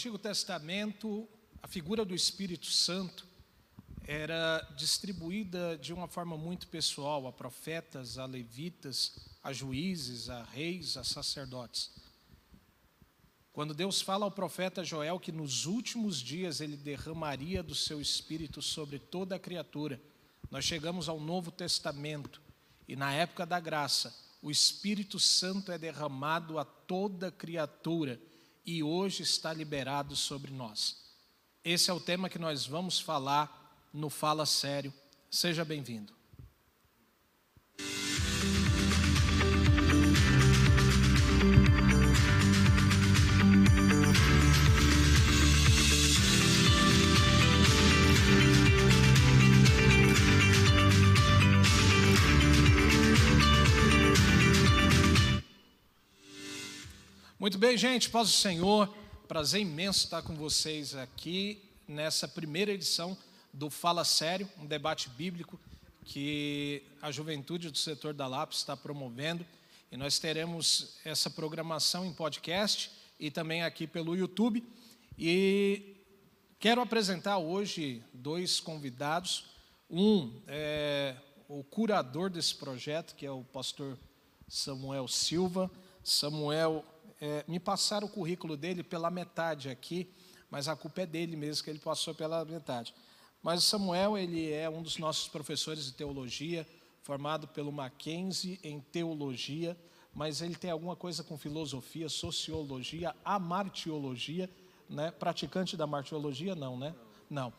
Antigo Testamento, a figura do Espírito Santo era distribuída de uma forma muito pessoal a profetas, a levitas, a juízes, a reis, a sacerdotes. Quando Deus fala ao profeta Joel que nos últimos dias ele derramaria do seu espírito sobre toda a criatura, nós chegamos ao Novo Testamento e na época da graça, o Espírito Santo é derramado a toda criatura e hoje está liberado sobre nós. Esse é o tema que nós vamos falar no Fala Sério. Seja bem-vindo. Muito bem, gente, paz do Senhor. Prazer imenso estar com vocês aqui nessa primeira edição do Fala Sério, um debate bíblico que a juventude do setor da LAP está promovendo. E nós teremos essa programação em podcast e também aqui pelo YouTube. E quero apresentar hoje dois convidados. Um é o curador desse projeto, que é o pastor Samuel Silva. Samuel é, me passaram o currículo dele pela metade aqui, mas a culpa é dele mesmo, que ele passou pela metade. Mas o Samuel, ele é um dos nossos professores de teologia, formado pelo Mackenzie em teologia, mas ele tem alguma coisa com filosofia, sociologia, amartiologia, né? Praticante da martiologia, não, né? Não.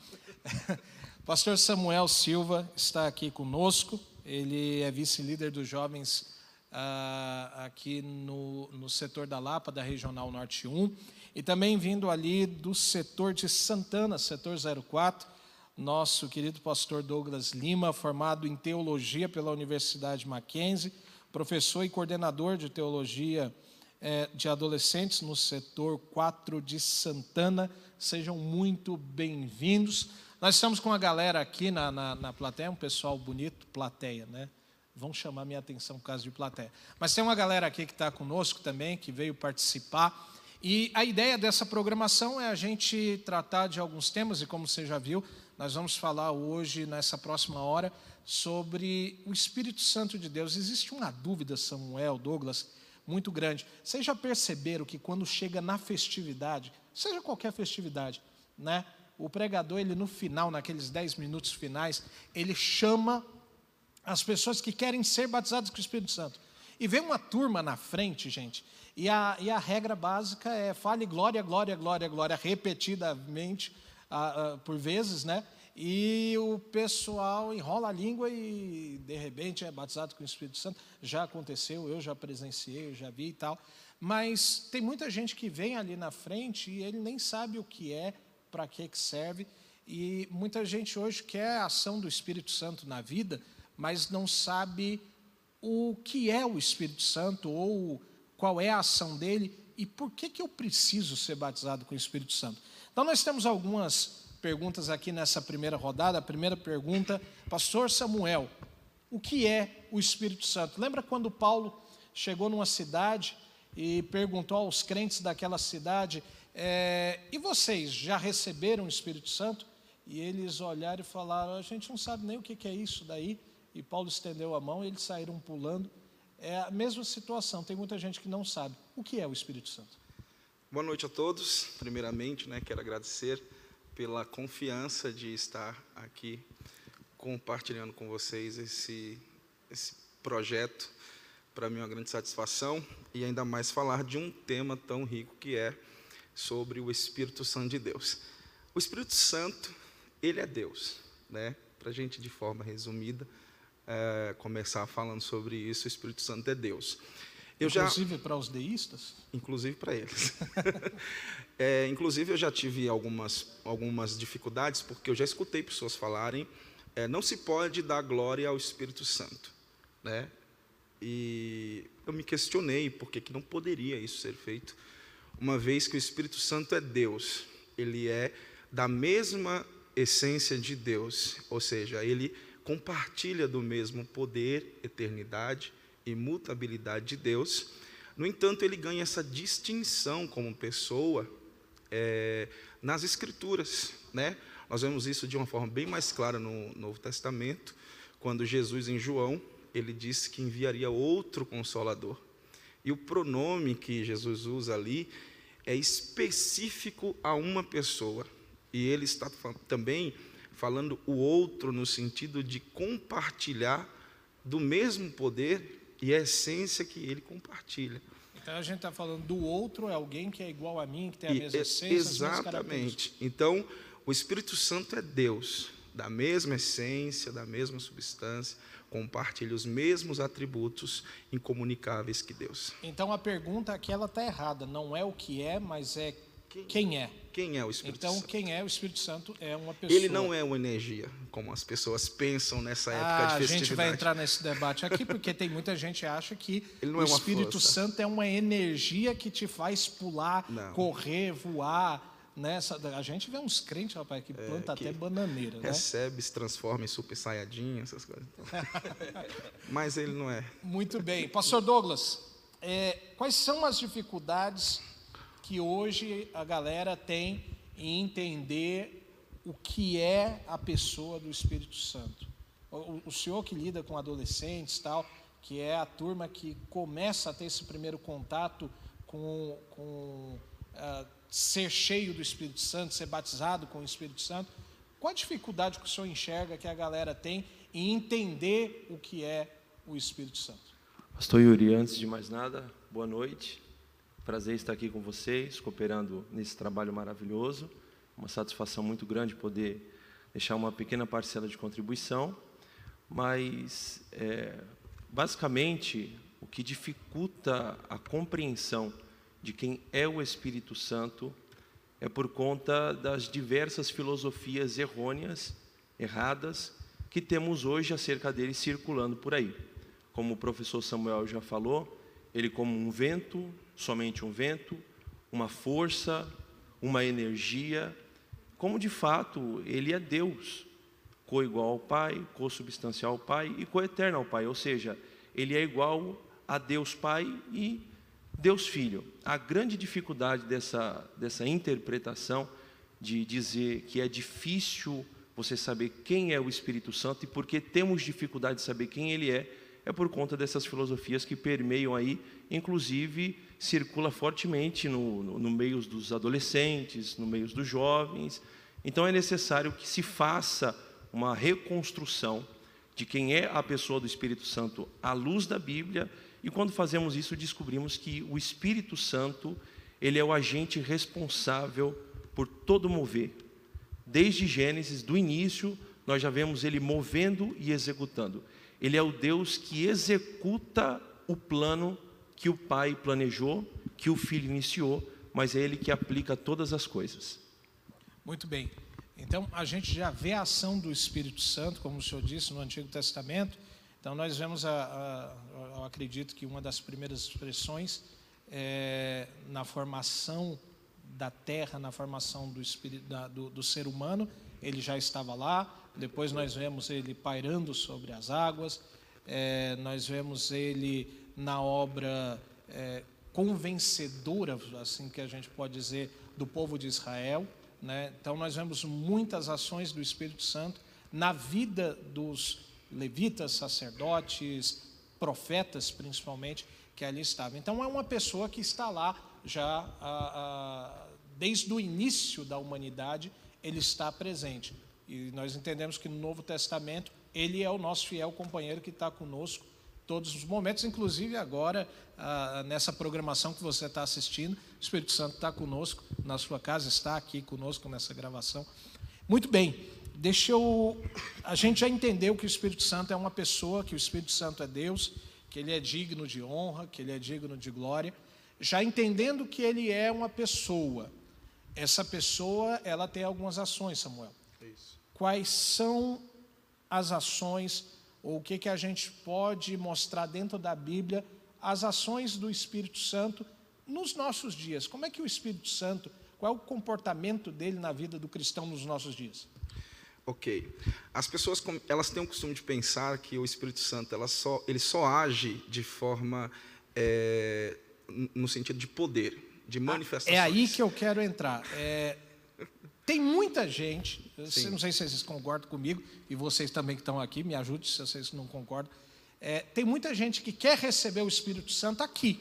Pastor Samuel Silva está aqui conosco, ele é vice-líder dos jovens uh, aqui no, no setor da Lapa, da Regional Norte 1, e também vindo ali do setor de Santana, setor 04, nosso querido pastor Douglas Lima, formado em teologia pela Universidade Mackenzie, professor e coordenador de teologia eh, de adolescentes no setor 4 de Santana. Sejam muito bem-vindos. Nós estamos com a galera aqui na, na, na plateia, um pessoal bonito, plateia, né? Vão chamar minha atenção por causa de plateia. Mas tem uma galera aqui que está conosco também, que veio participar. E a ideia dessa programação é a gente tratar de alguns temas, e como você já viu, nós vamos falar hoje, nessa próxima hora, sobre o Espírito Santo de Deus. Existe uma dúvida, Samuel, Douglas, muito grande. Vocês já perceberam que quando chega na festividade, seja qualquer festividade, né? O pregador, ele no final, naqueles dez minutos finais, ele chama as pessoas que querem ser batizadas com o Espírito Santo. E vem uma turma na frente, gente, e a, e a regra básica é fale glória, glória, glória, glória, repetidamente, uh, uh, por vezes, né? E o pessoal enrola a língua e, de repente, é batizado com o Espírito Santo. Já aconteceu, eu já presenciei, eu já vi e tal. Mas tem muita gente que vem ali na frente e ele nem sabe o que é, para que, que serve. E muita gente hoje quer a ação do Espírito Santo na vida, mas não sabe o que é o Espírito Santo ou qual é a ação dele e por que, que eu preciso ser batizado com o Espírito Santo. Então, nós temos algumas perguntas aqui nessa primeira rodada. A primeira pergunta, Pastor Samuel, o que é o Espírito Santo? Lembra quando Paulo chegou numa cidade e perguntou aos crentes daquela cidade: é, e vocês já receberam o Espírito Santo? E eles olharam e falaram: a gente não sabe nem o que é isso daí e Paulo estendeu a mão e eles saíram pulando. É a mesma situação, tem muita gente que não sabe. O que é o Espírito Santo? Boa noite a todos. Primeiramente, né, quero agradecer pela confiança de estar aqui compartilhando com vocês esse, esse projeto. Para mim é uma grande satisfação e ainda mais falar de um tema tão rico que é sobre o Espírito Santo de Deus. O Espírito Santo, ele é Deus, né? Para a gente de forma resumida, é, começar falando sobre isso, o Espírito Santo é Deus. Eu inclusive para os deístas? Inclusive para eles. é, inclusive eu já tive algumas, algumas dificuldades, porque eu já escutei pessoas falarem, é, não se pode dar glória ao Espírito Santo. Né? E eu me questionei por que, que não poderia isso ser feito, uma vez que o Espírito Santo é Deus, ele é da mesma essência de Deus, ou seja, ele compartilha do mesmo poder, eternidade e mutabilidade de Deus. No entanto, ele ganha essa distinção como pessoa é, nas Escrituras. Né? Nós vemos isso de uma forma bem mais clara no Novo Testamento, quando Jesus, em João, ele disse que enviaria outro consolador. E o pronome que Jesus usa ali é específico a uma pessoa. E ele está também falando o outro no sentido de compartilhar do mesmo poder e a essência que ele compartilha. Então a gente está falando do outro, é alguém que é igual a mim, que tem a mesma e, essência, Exatamente. Então, o Espírito Santo é Deus, da mesma essência, da mesma substância, compartilha os mesmos atributos incomunicáveis que Deus. Então a pergunta aqui ela está errada, não é o que é, mas é quem é. Quem é o Espírito então, Santo? Então, quem é o Espírito Santo é uma pessoa. Ele não é uma energia, como as pessoas pensam nessa época ah, de festividade. A gente vai entrar nesse debate aqui, porque tem muita gente que acha que o é Espírito força. Santo é uma energia que te faz pular, não. correr, voar. Nessa, a gente vê uns crentes, rapaz, que planta é, que até bananeira. Né? Recebe, né? se transforma em super saiyajin, essas coisas. Mas ele não é. Muito bem. Pastor Douglas, é, quais são as dificuldades que hoje a galera tem em entender o que é a pessoa do Espírito Santo. O, o senhor que lida com adolescentes tal, que é a turma que começa a ter esse primeiro contato com, com uh, ser cheio do Espírito Santo, ser batizado com o Espírito Santo, qual a dificuldade que o senhor enxerga que a galera tem em entender o que é o Espírito Santo? Pastor Yuri, antes de mais nada, boa noite. Prazer estar aqui com vocês, cooperando nesse trabalho maravilhoso. Uma satisfação muito grande poder deixar uma pequena parcela de contribuição. Mas, é, basicamente, o que dificulta a compreensão de quem é o Espírito Santo é por conta das diversas filosofias errôneas, erradas, que temos hoje acerca dele circulando por aí. Como o professor Samuel já falou, ele como um vento, somente um vento, uma força, uma energia, como de fato ele é Deus, coigual ao Pai, co-substancial ao Pai e coeterno ao Pai, ou seja, ele é igual a Deus Pai e Deus Filho. A grande dificuldade dessa, dessa interpretação de dizer que é difícil você saber quem é o Espírito Santo e porque temos dificuldade de saber quem ele é, é por conta dessas filosofias que permeiam aí, inclusive circula fortemente no, no, no meio dos adolescentes, no meio dos jovens. Então é necessário que se faça uma reconstrução de quem é a pessoa do Espírito Santo à luz da Bíblia, e quando fazemos isso, descobrimos que o Espírito Santo, ele é o agente responsável por todo mover. Desde Gênesis, do início, nós já vemos ele movendo e executando. Ele é o Deus que executa o plano que o Pai planejou, que o Filho iniciou, mas é Ele que aplica todas as coisas. Muito bem. Então, a gente já vê a ação do Espírito Santo, como o senhor disse, no Antigo Testamento. Então, nós vemos, a, a, eu acredito que uma das primeiras expressões é, na formação da terra, na formação do, espírito, da, do, do ser humano, ele já estava lá. Depois nós vemos ele pairando sobre as águas. É, nós vemos ele na obra é, convencedora, assim que a gente pode dizer, do povo de Israel. Né? Então nós vemos muitas ações do Espírito Santo na vida dos levitas, sacerdotes, profetas principalmente, que ali estavam. Então é uma pessoa que está lá já a, a, desde o início da humanidade, ele está presente. E nós entendemos que no Novo Testamento ele é o nosso fiel companheiro que está conosco todos os momentos, inclusive agora ah, nessa programação que você está assistindo, o Espírito Santo está conosco na sua casa, está aqui conosco nessa gravação. Muito bem, deixa eu. A gente já entendeu que o Espírito Santo é uma pessoa, que o Espírito Santo é Deus, que ele é digno de honra, que ele é digno de glória. Já entendendo que ele é uma pessoa, essa pessoa ela tem algumas ações, Samuel quais são as ações, ou o que, que a gente pode mostrar dentro da Bíblia, as ações do Espírito Santo nos nossos dias. Como é que o Espírito Santo, qual é o comportamento dele na vida do cristão nos nossos dias? Ok. As pessoas elas têm o costume de pensar que o Espírito Santo ela só, ele só age de forma é, no sentido de poder, de manifestações. É aí que eu quero entrar. É, tem muita gente, não sei se vocês concordam comigo, e vocês também que estão aqui, me ajudem se vocês não concordam. É, tem muita gente que quer receber o Espírito Santo aqui,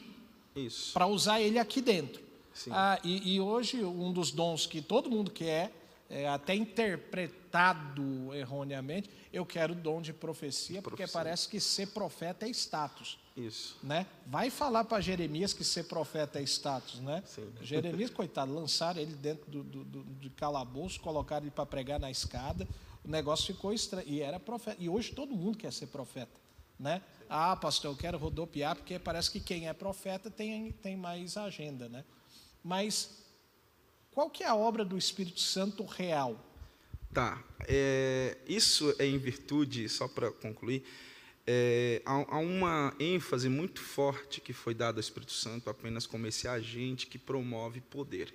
para usar ele aqui dentro. Ah, e, e, hoje, um dos dons que todo mundo quer, é, até interpretado erroneamente, eu quero o dom de profecia, profecia, porque parece que ser profeta é status. Isso. Né? Vai falar para Jeremias que ser profeta é status, né? Sim. Jeremias, coitado, lançaram ele dentro do, do, do de calabouço, colocaram ele para pregar na escada, o negócio ficou estranho. E era profeta. E hoje todo mundo quer ser profeta, né? Ah, pastor, eu quero rodopiar, porque parece que quem é profeta tem, tem mais agenda, né? Mas qual que é a obra do Espírito Santo real? Tá. É, isso é em virtude, só para concluir, é, há, há, uma ênfase muito forte que foi dada ao Espírito Santo apenas como esse agente que promove poder.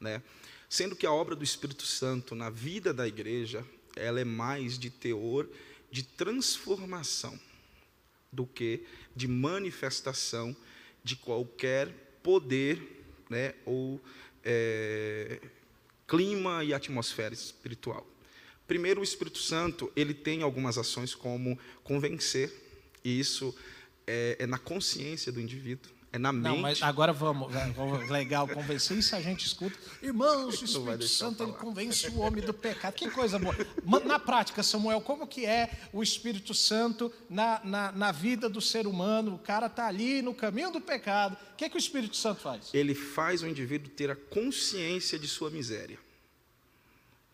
Né? Sendo que a obra do Espírito Santo na vida da igreja, ela é mais de teor de transformação do que de manifestação de qualquer poder né, ou é, clima e atmosfera espiritual. Primeiro, o Espírito Santo ele tem algumas ações como convencer, e isso é, é na consciência do indivíduo, é na mente. Não, mas agora vamos, vamos legal, convencer, isso a gente escuta. Irmãos, o Espírito Santo ele convence o homem do pecado. Que coisa boa. Na prática, Samuel, como que é o Espírito Santo na, na, na vida do ser humano? O cara está ali no caminho do pecado. O que, é que o Espírito Santo faz? Ele faz o indivíduo ter a consciência de sua miséria.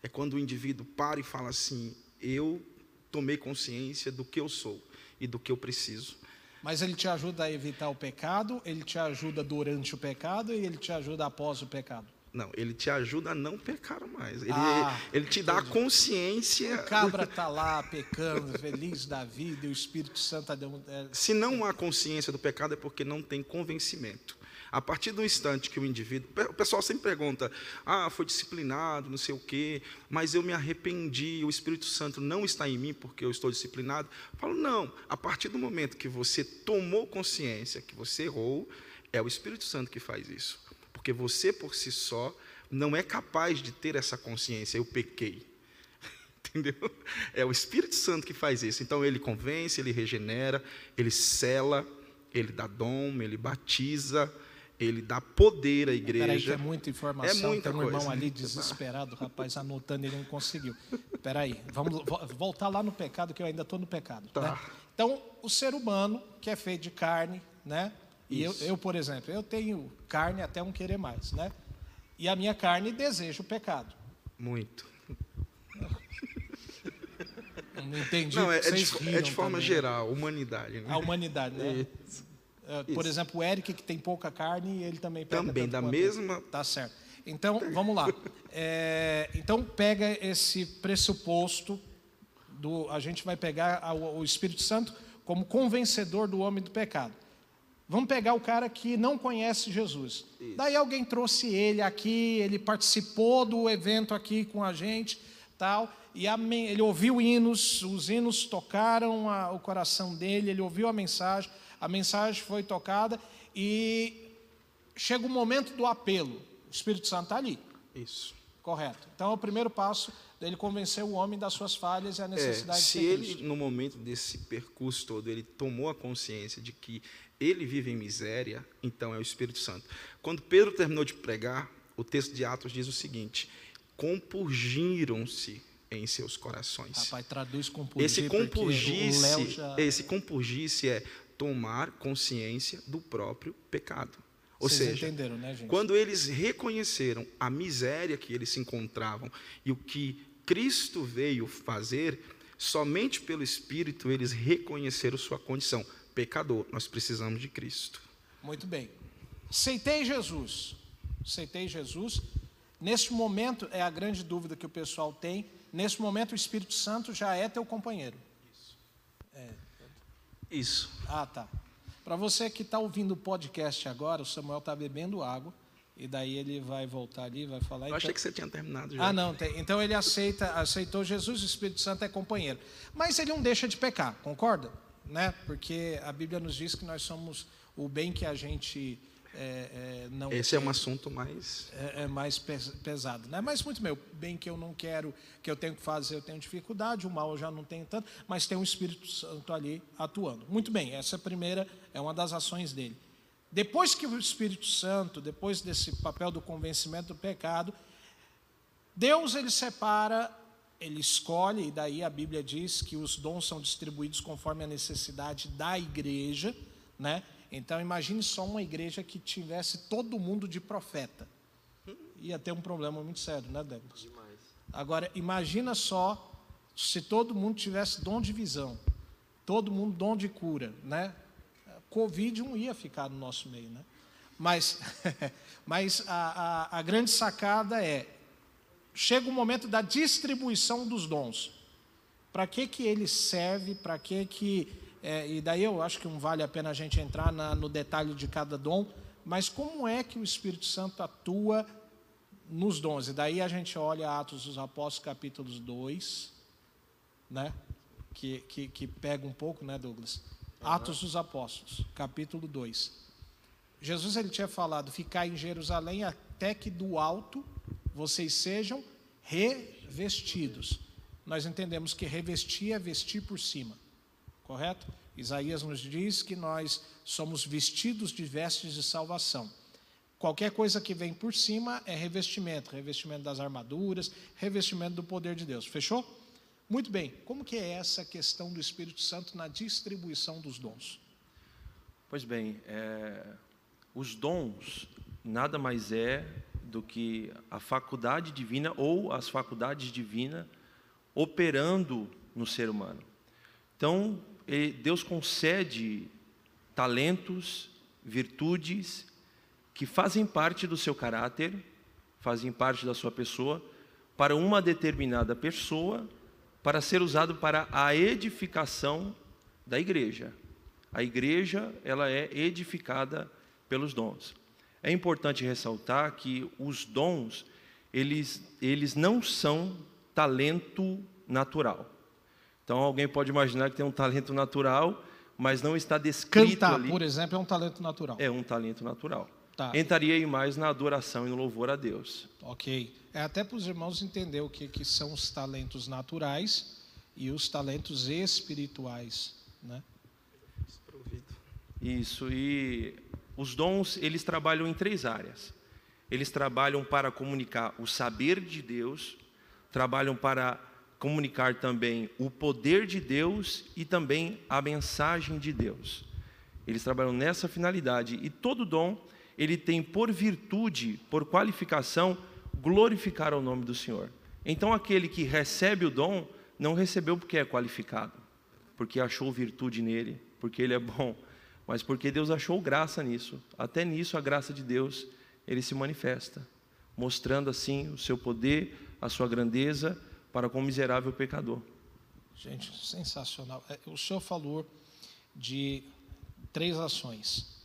É quando o indivíduo para e fala assim: Eu tomei consciência do que eu sou e do que eu preciso. Mas ele te ajuda a evitar o pecado, ele te ajuda durante o pecado e ele te ajuda após o pecado. Não, ele te ajuda a não pecar mais. Ele, ah, ele te dá a consciência. O cabra está lá pecando, feliz da vida, e o Espírito Santo. É... Se não há consciência do pecado, é porque não tem convencimento. A partir do instante que o indivíduo. O pessoal sempre pergunta: ah, foi disciplinado, não sei o quê, mas eu me arrependi, o Espírito Santo não está em mim porque eu estou disciplinado. Eu falo: não, a partir do momento que você tomou consciência que você errou, é o Espírito Santo que faz isso. Porque você por si só não é capaz de ter essa consciência, eu pequei. Entendeu? É o Espírito Santo que faz isso. Então ele convence, ele regenera, ele cela, ele dá dom, ele batiza, ele dá poder à igreja. Peraí, que é muita informação. É muita Tem um coisa. irmão ali desesperado, rapaz, anotando, ele não conseguiu. Peraí, vamos voltar lá no pecado, que eu ainda estou no pecado. Tá. Né? Então, o ser humano, que é feito de carne, né? E eu, eu, por exemplo, eu tenho carne até um querer mais, né? E a minha carne deseja o pecado. Muito. não entendi. Não, é, é, de, é de, forma também. geral, humanidade. Né? A humanidade, né? Isso. É, por exemplo, o Eric, que tem pouca carne, ele também pega. Também, da mesma. Tá certo. Então, vamos lá. É, então, pega esse pressuposto do. A gente vai pegar o Espírito Santo como convencedor do homem do pecado. Vamos pegar o cara que não conhece Jesus. Isso. Daí alguém trouxe ele aqui, ele participou do evento aqui com a gente, tal, e a, ele ouviu hinos, os hinos tocaram a, o coração dele, ele ouviu a mensagem a mensagem foi tocada e chega o momento do apelo. O Espírito Santo está ali. Isso. Correto. Então, é o primeiro passo dele convencer o homem das suas falhas e a necessidade é, de ser Se ele, no momento desse percurso todo, ele tomou a consciência de que ele vive em miséria, então é o Espírito Santo. Quando Pedro terminou de pregar, o texto de Atos diz o seguinte: compurgiram-se em seus corações. Rapaz, traduz compurgir. Esse compurgir-se, já... esse compurgir-se é tomar consciência do próprio pecado. Ou Vocês seja, né, quando eles reconheceram a miséria que eles se encontravam e o que Cristo veio fazer, somente pelo Espírito eles reconheceram sua condição. Pecador, nós precisamos de Cristo. Muito bem. Aceitei Jesus. Aceitei Jesus. Neste momento, é a grande dúvida que o pessoal tem. Neste momento, o Espírito Santo já é teu companheiro. Isso. Ah, tá. Para você que está ouvindo o podcast agora, o Samuel está bebendo água. E daí ele vai voltar ali, vai falar. Eu então... achei que você tinha terminado já. Ah, não. Tem... Então ele aceita, aceitou Jesus, o Espírito Santo é companheiro. Mas ele não deixa de pecar, concorda? Né? Porque a Bíblia nos diz que nós somos o bem que a gente é, é, não. Esse é um assunto mais. É, é mais pesado. Né? Mas, muito meu, bem que eu não quero, que eu tenho que fazer, eu tenho dificuldade, o mal eu já não tenho tanto, mas tem o Espírito Santo ali atuando. Muito bem, essa primeira é uma das ações dele. Depois que o Espírito Santo, depois desse papel do convencimento do pecado, Deus ele separa, ele escolhe, e daí a Bíblia diz que os dons são distribuídos conforme a necessidade da igreja, né? Então imagine só uma igreja que tivesse todo mundo de profeta. Ia ter um problema muito sério, né, Douglas? Demais. Agora, imagina só se todo mundo tivesse dom de visão, todo mundo dom de cura, né? Covid não ia ficar no nosso meio, né? Mas, mas a, a, a grande sacada é, chega o momento da distribuição dos dons. Para que, que ele serve, para que, que é, e daí eu acho que não vale a pena a gente entrar na, no detalhe de cada dom, mas como é que o Espírito Santo atua nos dons? E daí a gente olha Atos dos Apóstolos, capítulos 2, né? que, que, que pega um pouco, né, Douglas? Uhum. Atos dos Apóstolos, capítulo 2. Jesus ele tinha falado: ficar em Jerusalém até que do alto vocês sejam revestidos. Nós entendemos que revestir é vestir por cima correto? Isaías nos diz que nós somos vestidos de vestes de salvação. Qualquer coisa que vem por cima é revestimento, revestimento das armaduras, revestimento do poder de Deus. Fechou? Muito bem. Como que é essa questão do Espírito Santo na distribuição dos dons? Pois bem, é, os dons nada mais é do que a faculdade divina ou as faculdades divinas operando no ser humano. Então, Deus concede talentos, virtudes que fazem parte do seu caráter, fazem parte da sua pessoa, para uma determinada pessoa, para ser usado para a edificação da igreja. A igreja, ela é edificada pelos dons. É importante ressaltar que os dons, eles, eles não são talento natural. Então alguém pode imaginar que tem um talento natural, mas não está descrito Cantar, ali. por exemplo, é um talento natural. É um talento natural. Tá. Entraria aí mais na adoração e no louvor a Deus. Ok. É até para os irmãos entender o que, que são os talentos naturais e os talentos espirituais, né? Isso. E os dons eles trabalham em três áreas. Eles trabalham para comunicar o saber de Deus, trabalham para comunicar também o poder de Deus e também a mensagem de Deus. Eles trabalham nessa finalidade e todo dom ele tem por virtude, por qualificação, glorificar o nome do Senhor. Então aquele que recebe o dom não recebeu porque é qualificado, porque achou virtude nele, porque ele é bom, mas porque Deus achou graça nisso. Até nisso a graça de Deus ele se manifesta, mostrando assim o seu poder, a sua grandeza para com o miserável pecador. Gente, sensacional. É, o senhor falou de três ações.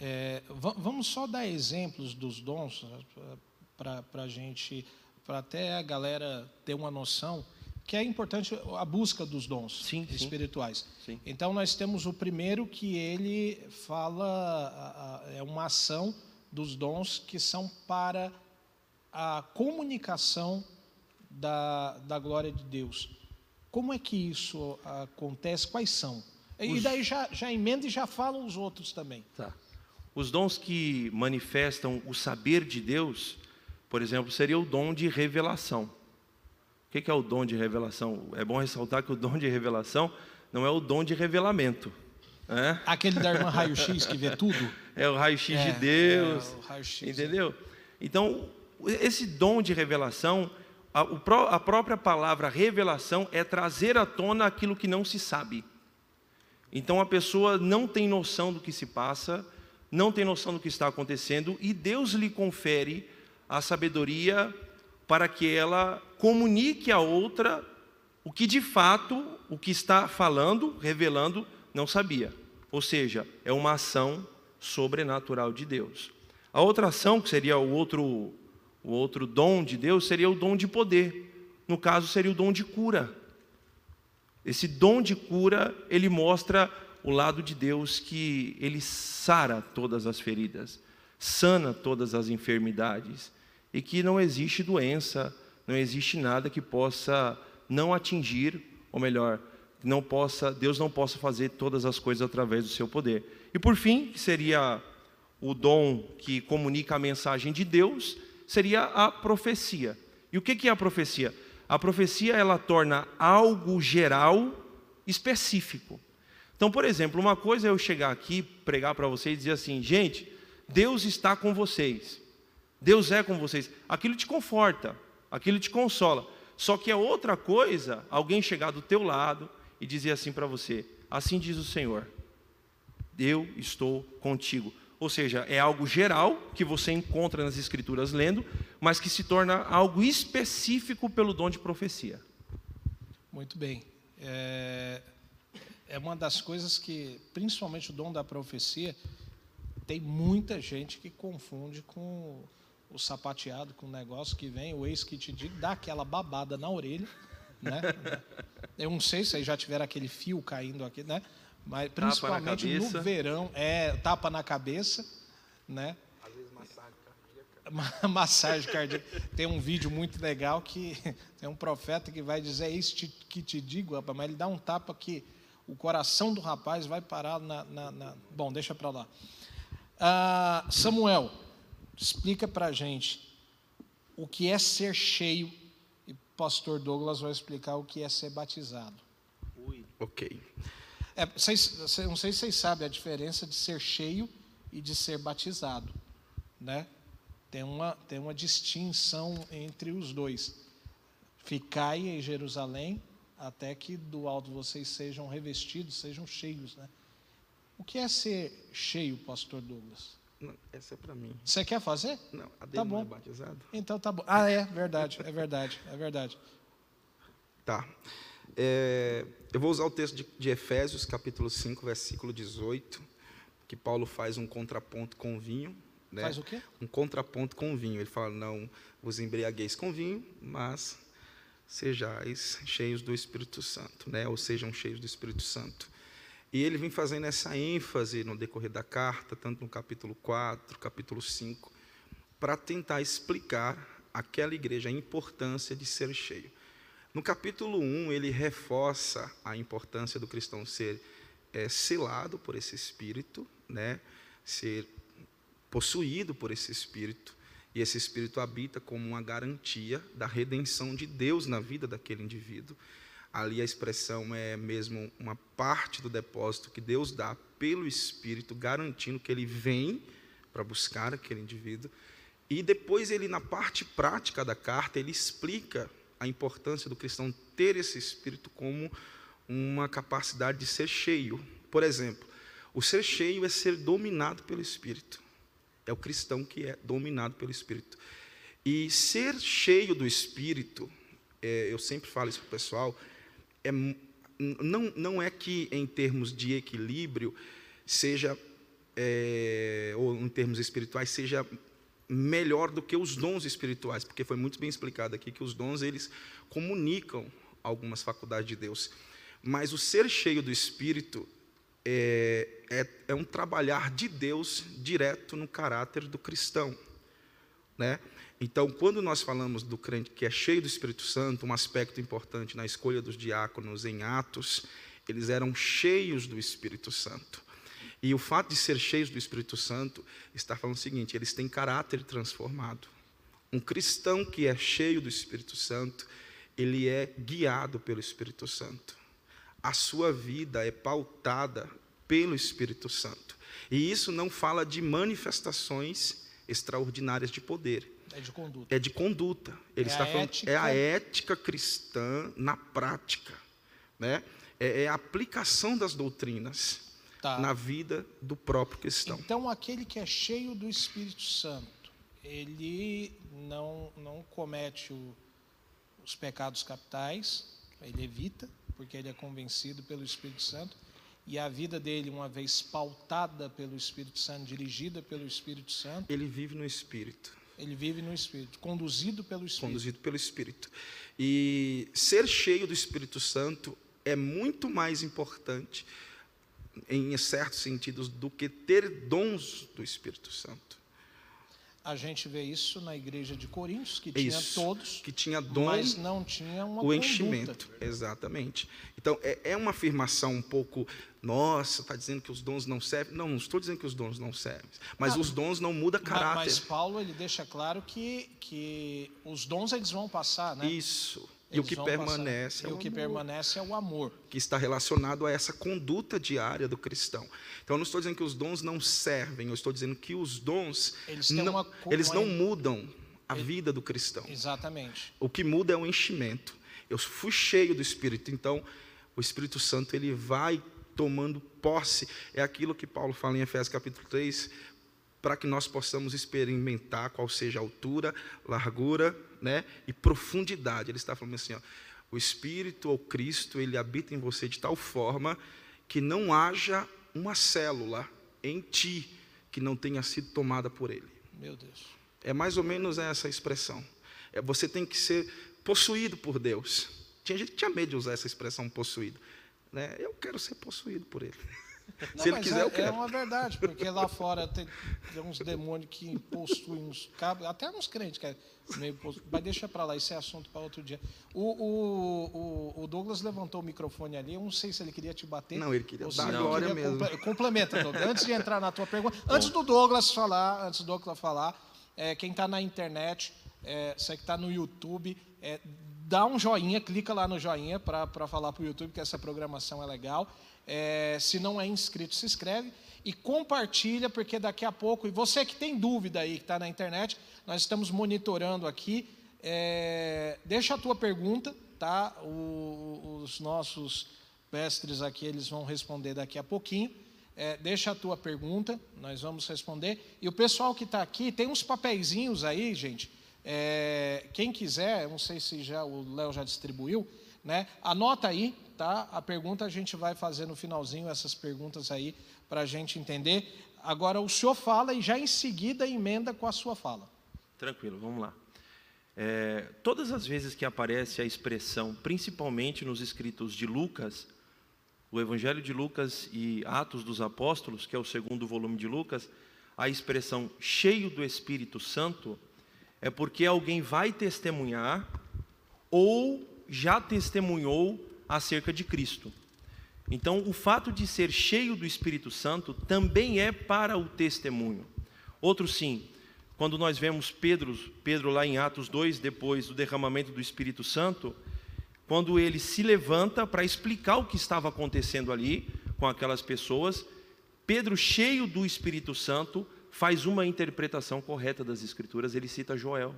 É, vamos só dar exemplos dos dons né, para a gente, para até a galera ter uma noção que é importante a busca dos dons sim, espirituais. Sim, sim. Então nós temos o primeiro que ele fala é uma ação dos dons que são para a comunicação da, da glória de Deus. Como é que isso acontece? Quais são? E os... daí já, já emenda e já fala os outros também. Tá. Os dons que manifestam o saber de Deus, por exemplo, seria o dom de revelação. O que é o dom de revelação? É bom ressaltar que o dom de revelação não é o dom de revelamento. É? Aquele da irmã raio-x que vê tudo? É o raio-x é, de Deus. É raio entendeu? Então, esse dom de revelação a, a própria palavra revelação é trazer à tona aquilo que não se sabe. Então a pessoa não tem noção do que se passa, não tem noção do que está acontecendo, e Deus lhe confere a sabedoria para que ela comunique a outra o que de fato o que está falando, revelando, não sabia. Ou seja, é uma ação sobrenatural de Deus. A outra ação, que seria o outro o outro dom de Deus seria o dom de poder. No caso, seria o dom de cura. Esse dom de cura, ele mostra o lado de Deus que ele sara todas as feridas. sana todas as enfermidades e que não existe doença, não existe nada que possa não atingir, ou melhor, não possa, Deus não possa fazer todas as coisas através do seu poder. E por fim, que seria o dom que comunica a mensagem de Deus, seria a profecia. E o que é a profecia? A profecia ela torna algo geral específico. Então, por exemplo, uma coisa é eu chegar aqui, pregar para vocês e dizer assim, gente, Deus está com vocês. Deus é com vocês. Aquilo te conforta, aquilo te consola. Só que é outra coisa alguém chegar do teu lado e dizer assim para você: Assim diz o Senhor, eu estou contigo. Ou seja, é algo geral que você encontra nas Escrituras lendo, mas que se torna algo específico pelo dom de profecia. Muito bem. É, é uma das coisas que, principalmente o dom da profecia, tem muita gente que confunde com o sapateado, com o negócio que vem, o ex que te dá aquela babada na orelha né? Eu não sei se aí já tiveram aquele fio caindo aqui, né? Mas principalmente no verão, é tapa na cabeça, né? Às vezes massagem cardíaca. massagem cardíaca. Tem um vídeo muito legal que tem um profeta que vai dizer é isso que te digo, rapaz, mas ele dá um tapa que o coração do rapaz vai parar na. na, na... Bom, deixa para lá. Ah, Samuel, explica para a gente o que é ser cheio pastor Douglas vai explicar o que é ser batizado. Ui. Ok. É, vocês, não sei se vocês sabem a diferença de ser cheio e de ser batizado, né? Tem uma, tem uma distinção entre os dois. Ficai em Jerusalém até que do alto vocês sejam revestidos, sejam cheios, né? O que é ser cheio, pastor Douglas? Não, essa é para mim. Você quer fazer? Não, a dele tá bom. é batizado. Então tá bom. Ah, é verdade, é verdade, é verdade. Tá. É, eu vou usar o texto de, de, Efésios, capítulo 5, versículo 18, que Paulo faz um contraponto com o vinho. Né? Faz o quê? Um contraponto com o vinho. Ele fala, não vos embriagueis com vinho, mas sejais cheios do Espírito Santo, né? ou sejam cheios do Espírito Santo. E ele vem fazendo essa ênfase no decorrer da carta, tanto no capítulo 4, capítulo 5, para tentar explicar àquela igreja a importância de ser cheio. No capítulo 1, ele reforça a importância do cristão ser é, selado por esse Espírito, né? ser possuído por esse Espírito, e esse Espírito habita como uma garantia da redenção de Deus na vida daquele indivíduo. Ali a expressão é mesmo uma parte do depósito que Deus dá pelo Espírito, garantindo que ele vem para buscar aquele indivíduo. E depois ele, na parte prática da carta, ele explica a importância do cristão ter esse Espírito como uma capacidade de ser cheio. Por exemplo, o ser cheio é ser dominado pelo Espírito. É o cristão que é dominado pelo Espírito. E ser cheio do Espírito, é, eu sempre falo isso para o pessoal, é, não, não é que em termos de equilíbrio seja, é, ou em termos espirituais, seja melhor do que os dons espirituais, porque foi muito bem explicado aqui que os dons eles comunicam algumas faculdades de Deus. Mas o ser cheio do Espírito é, é, é um trabalhar de Deus direto no caráter do cristão. Né? Então, quando nós falamos do crente que é cheio do Espírito Santo, um aspecto importante na escolha dos diáconos em Atos, eles eram cheios do Espírito Santo. E o fato de ser cheios do Espírito Santo está falando o seguinte: eles têm caráter transformado. Um cristão que é cheio do Espírito Santo, ele é guiado pelo Espírito Santo. A sua vida é pautada pelo Espírito Santo. E isso não fala de manifestações extraordinárias de poder é de conduta. É de conduta. Ele é está falando ética... é a ética cristã na prática, né? É, é a aplicação das doutrinas tá. na vida do próprio cristão. Então, aquele que é cheio do Espírito Santo, ele não não comete o, os pecados capitais, ele evita, porque ele é convencido pelo Espírito Santo. E a vida dele, uma vez pautada pelo Espírito Santo, dirigida pelo Espírito Santo. Ele vive no Espírito. Ele vive no Espírito, conduzido pelo Espírito. Conduzido pelo Espírito. E ser cheio do Espírito Santo é muito mais importante, em certos sentidos, do que ter dons do Espírito Santo. A gente vê isso na igreja de Coríntios, que tinha Isso, todos, que tinha dom, mas não tinha uma o conduta. enchimento. Exatamente. Então, é, é uma afirmação um pouco, nossa, está dizendo que os dons não servem. Não, não estou dizendo que os dons não servem, mas Ah, os dons não mudam Ma- caráter. Mas Paulo ele deixa claro que, que os dons eles vão passar, né? Isso. E Eles o que permanece passar. é o o que amor. permanece é o amor. que está relacionado a essa conduta diária do cristão. Então, eu não estou dizendo que os dons não servem, eu estou dizendo que os dons Eles não, uma eles não uma- mudam a vida do cristão. Exatamente. O que muda é o enchimento. Eu fui cheio do Espírito, então o Espírito Santo ele vai tomando posse. É aquilo que Paulo fala em Efésios capítulo 3, para que nós possamos experimentar qual seja a altura, largura, né, e profundidade. Ele está falando assim, ó, o Espírito ou Cristo, ele habita em você de tal forma que não haja uma célula em ti que não tenha sido tomada por ele. Meu Deus. É mais ou menos essa expressão. É, você tem que ser possuído por Deus. Tinha gente que tinha medo de usar essa expressão possuído. Né? Eu quero ser possuído por Ele. Não, Se Ele quiser, é, eu é quero. uma verdade, porque lá fora tem, tem uns demônios que possuem uns cabos, até uns crentes que é meio possu... Mas deixa para lá, isso é assunto para outro dia. O, o, o, Douglas levantou o microfone ali, eu não sei se ele queria te bater. Não, ele queria dar glória queria mesmo. comple- Complementa, Douglas. Antes de entrar na tua pergunta, antes do Douglas falar, antes do Douglas falar, é, quem está na internet, é, você que está no YouTube, é, dá um joinha, clica lá no joinha para falar para o YouTube que essa programação é legal. É, se não é inscrito, se inscreve e compartilha, porque daqui a pouco, e você que tem dúvida aí, que está na internet, nós estamos monitorando aqui. é, deixa a tua pergunta, tá? O- os nossos mestres aqui, eles vão responder daqui a pouquinho. É, deixa a tua pergunta, nós vamos responder. E o pessoal que está aqui, tem uns papeizinhos aí, gente. É, quem quiser, não sei se já o Léo já distribuiu, né? Anota aí, tá? A pergunta a gente vai fazer no finalzinho, essas perguntas aí, para a gente entender. Agora o senhor fala e já em seguida emenda com a sua fala. Tranquilo, vamos lá. É, todas as vezes que aparece a expressão, principalmente nos escritos de Lucas, o Evangelho de Lucas e Atos dos Apóstolos, que é o segundo volume de Lucas, a expressão cheio do Espírito Santo é porque alguém vai testemunhar ou já testemunhou acerca de Cristo. Então, o fato de ser cheio do Espírito Santo também é para o testemunho. Outro sim, quando nós vemos Pedro, Pedro lá em Atos 2, depois do derramamento do Espírito Santo, quando ele se levanta para explicar o que estava acontecendo ali com aquelas pessoas, Pedro, cheio do Espírito Santo, faz uma interpretação correta das Escrituras, ele cita Joel,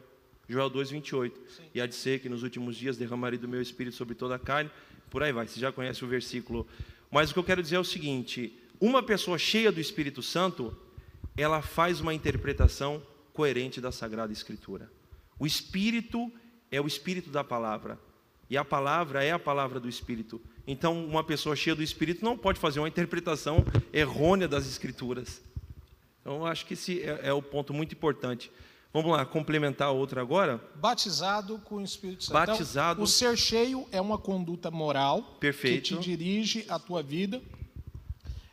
Joel 2,28. E há de ser que nos últimos dias derramarei do meu Espírito sobre toda a carne, por aí vai, você já conhece o versículo. Mas o que eu quero dizer é o seguinte: uma pessoa cheia do Espírito Santo, ela faz uma interpretação coerente da Sagrada Escritura. O Espírito é o Espírito da palavra, e a palavra é a palavra do Espírito. Então, uma pessoa cheia do Espírito não pode fazer uma interpretação errônea das Escrituras. Então, acho que esse é, é o ponto muito importante. Vamos lá, complementar a outra agora? Batizado com o Espírito Santo. Batizado. Então, o ser cheio é uma conduta moral Perfeito. que te dirige a tua vida,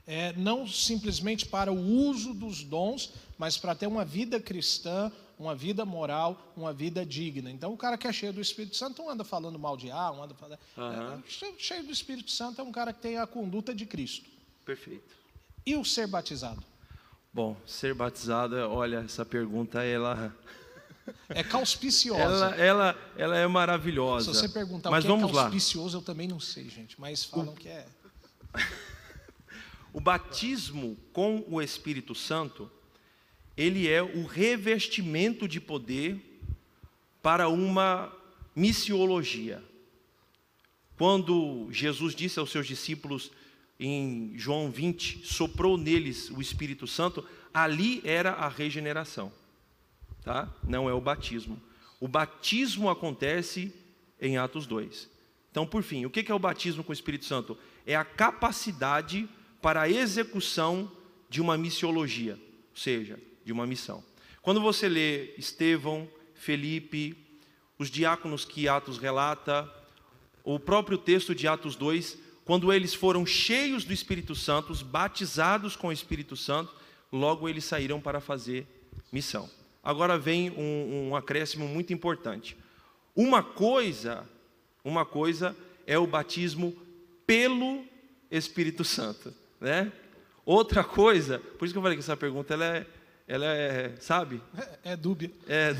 é, não simplesmente para o uso dos dons, mas para ter uma vida cristã, uma vida moral, uma vida digna. Então, o cara que é cheio do Espírito Santo não anda falando mal de A, não anda falando. Aham. É, cheio do Espírito Santo é um cara que tem a conduta de Cristo. Perfeito. E o ser batizado? Bom, ser batizado, olha, essa pergunta, ela, É auspiciosa. ela, ela, ela é Se maravilhosa. você perguntar Mas o que vamos é lá. auspicioso, eu também não sei, gente. Mas falam que é. O batismo com o Espírito Santo, ele é o revestimento de poder para uma missiologia. Quando Jesus disse aos seus discípulos em João 20, soprou neles o Espírito Santo, ali era a regeneração, tá? Não é o batismo. O batismo acontece em Atos 2. Então, por fim, o que é o batismo com o Espírito Santo? É a capacidade para a execução de uma missiologia, ou seja, de uma missão. Quando você lê Estevão, Felipe, os diáconos que Atos relata, o próprio texto de Atos 2, quando eles foram cheios do Espírito Santo, batizados com o Espírito Santo, logo eles saíram para fazer missão. agora vem um, um acréscimo muito importante. Uma coisa, uma coisa é o batismo pelo Espírito Santo, né? Outra coisa, por isso que eu falei que essa pergunta ela é, ela é, sabe? É, é dúbia. É,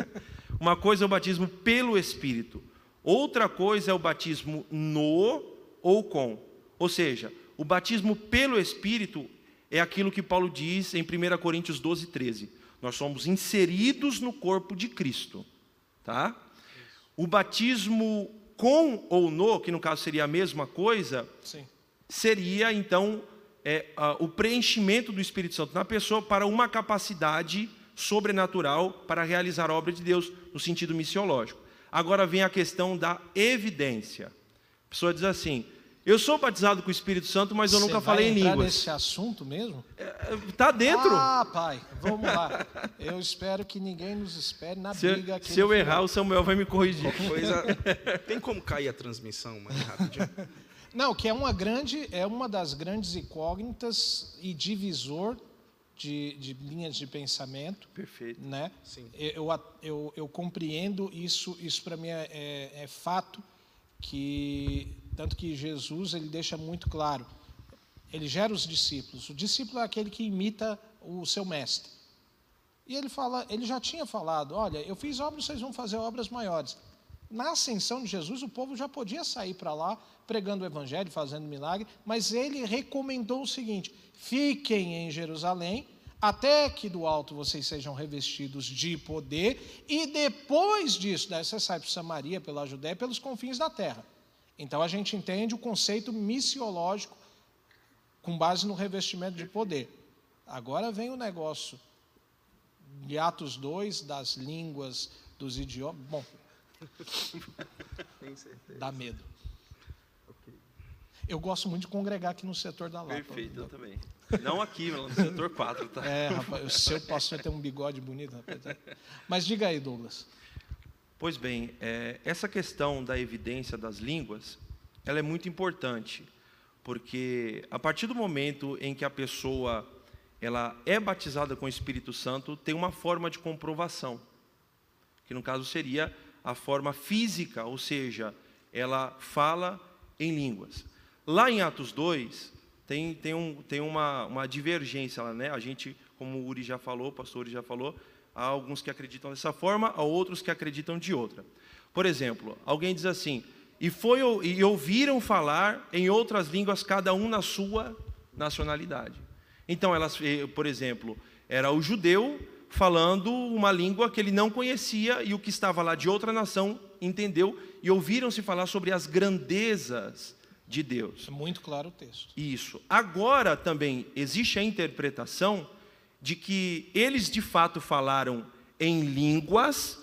uma coisa é o batismo pelo Espírito, outra coisa é o batismo no ou com. Ou seja, o batismo pelo Espírito é aquilo que Paulo diz em 1 Coríntios 12, 13. Nós somos inseridos no corpo de Cristo. Tá? O batismo com ou no, que no caso seria a mesma coisa, Sim. seria então é, a, o preenchimento do Espírito Santo na pessoa para uma capacidade sobrenatural para realizar a obra de Deus no sentido missiológico. Agora vem a questão da evidência. A pessoa diz assim: eu sou batizado com o Espírito Santo, mas eu Você nunca vai falei em entrar línguas. nesse assunto mesmo? Está dentro. Ah, pai, vamos lá. Eu espero que ninguém nos espere na se, briga aqui. se eu errar, final. o Samuel vai me corrigir. Coisa... Tem como cair a transmissão mais rapidinho? Não, que é uma grande, é uma das grandes incógnitas e divisor de, de linhas de pensamento, Perfeito. né? Sim. Eu, eu, eu, eu compreendo isso, isso para mim é, é, é fato que tanto que Jesus ele deixa muito claro, ele gera os discípulos. O discípulo é aquele que imita o seu mestre. E ele fala, ele já tinha falado, olha, eu fiz obras, vocês vão fazer obras maiores. Na ascensão de Jesus, o povo já podia sair para lá pregando o evangelho, fazendo milagre, mas ele recomendou o seguinte: fiquem em Jerusalém até que do alto vocês sejam revestidos de poder, e depois disso, daí você sai para Samaria, pela Judéia, pelos confins da terra. Então a gente entende o conceito missiológico com base no revestimento de poder. Agora vem o negócio de Atos 2, das línguas, dos idiomas. Bom, dá medo. Eu gosto muito de congregar aqui no setor da Lapa. Perfeito, eu também. Não aqui, mas no setor 4, tá? É, rapaz, o seu pastor tem um bigode bonito, rapaz. Mas diga aí, Douglas. Pois bem, é, essa questão da evidência das línguas, ela é muito importante, porque a partir do momento em que a pessoa ela é batizada com o Espírito Santo, tem uma forma de comprovação, que no caso seria a forma física, ou seja, ela fala em línguas. Lá em Atos 2, tem, tem, um, tem uma, uma divergência né? A gente, como o Uri já falou, o pastor Uri já falou, há alguns que acreditam dessa forma, há outros que acreditam de outra. Por exemplo, alguém diz assim: e, foi, e ouviram falar em outras línguas, cada um na sua nacionalidade. Então, elas, eh, por exemplo, era o judeu falando uma língua que ele não conhecia e o que estava lá de outra nação entendeu e ouviram-se falar sobre as grandezas de Deus. É muito claro o texto. Isso. Agora também existe a interpretação de que eles de fato falaram em línguas,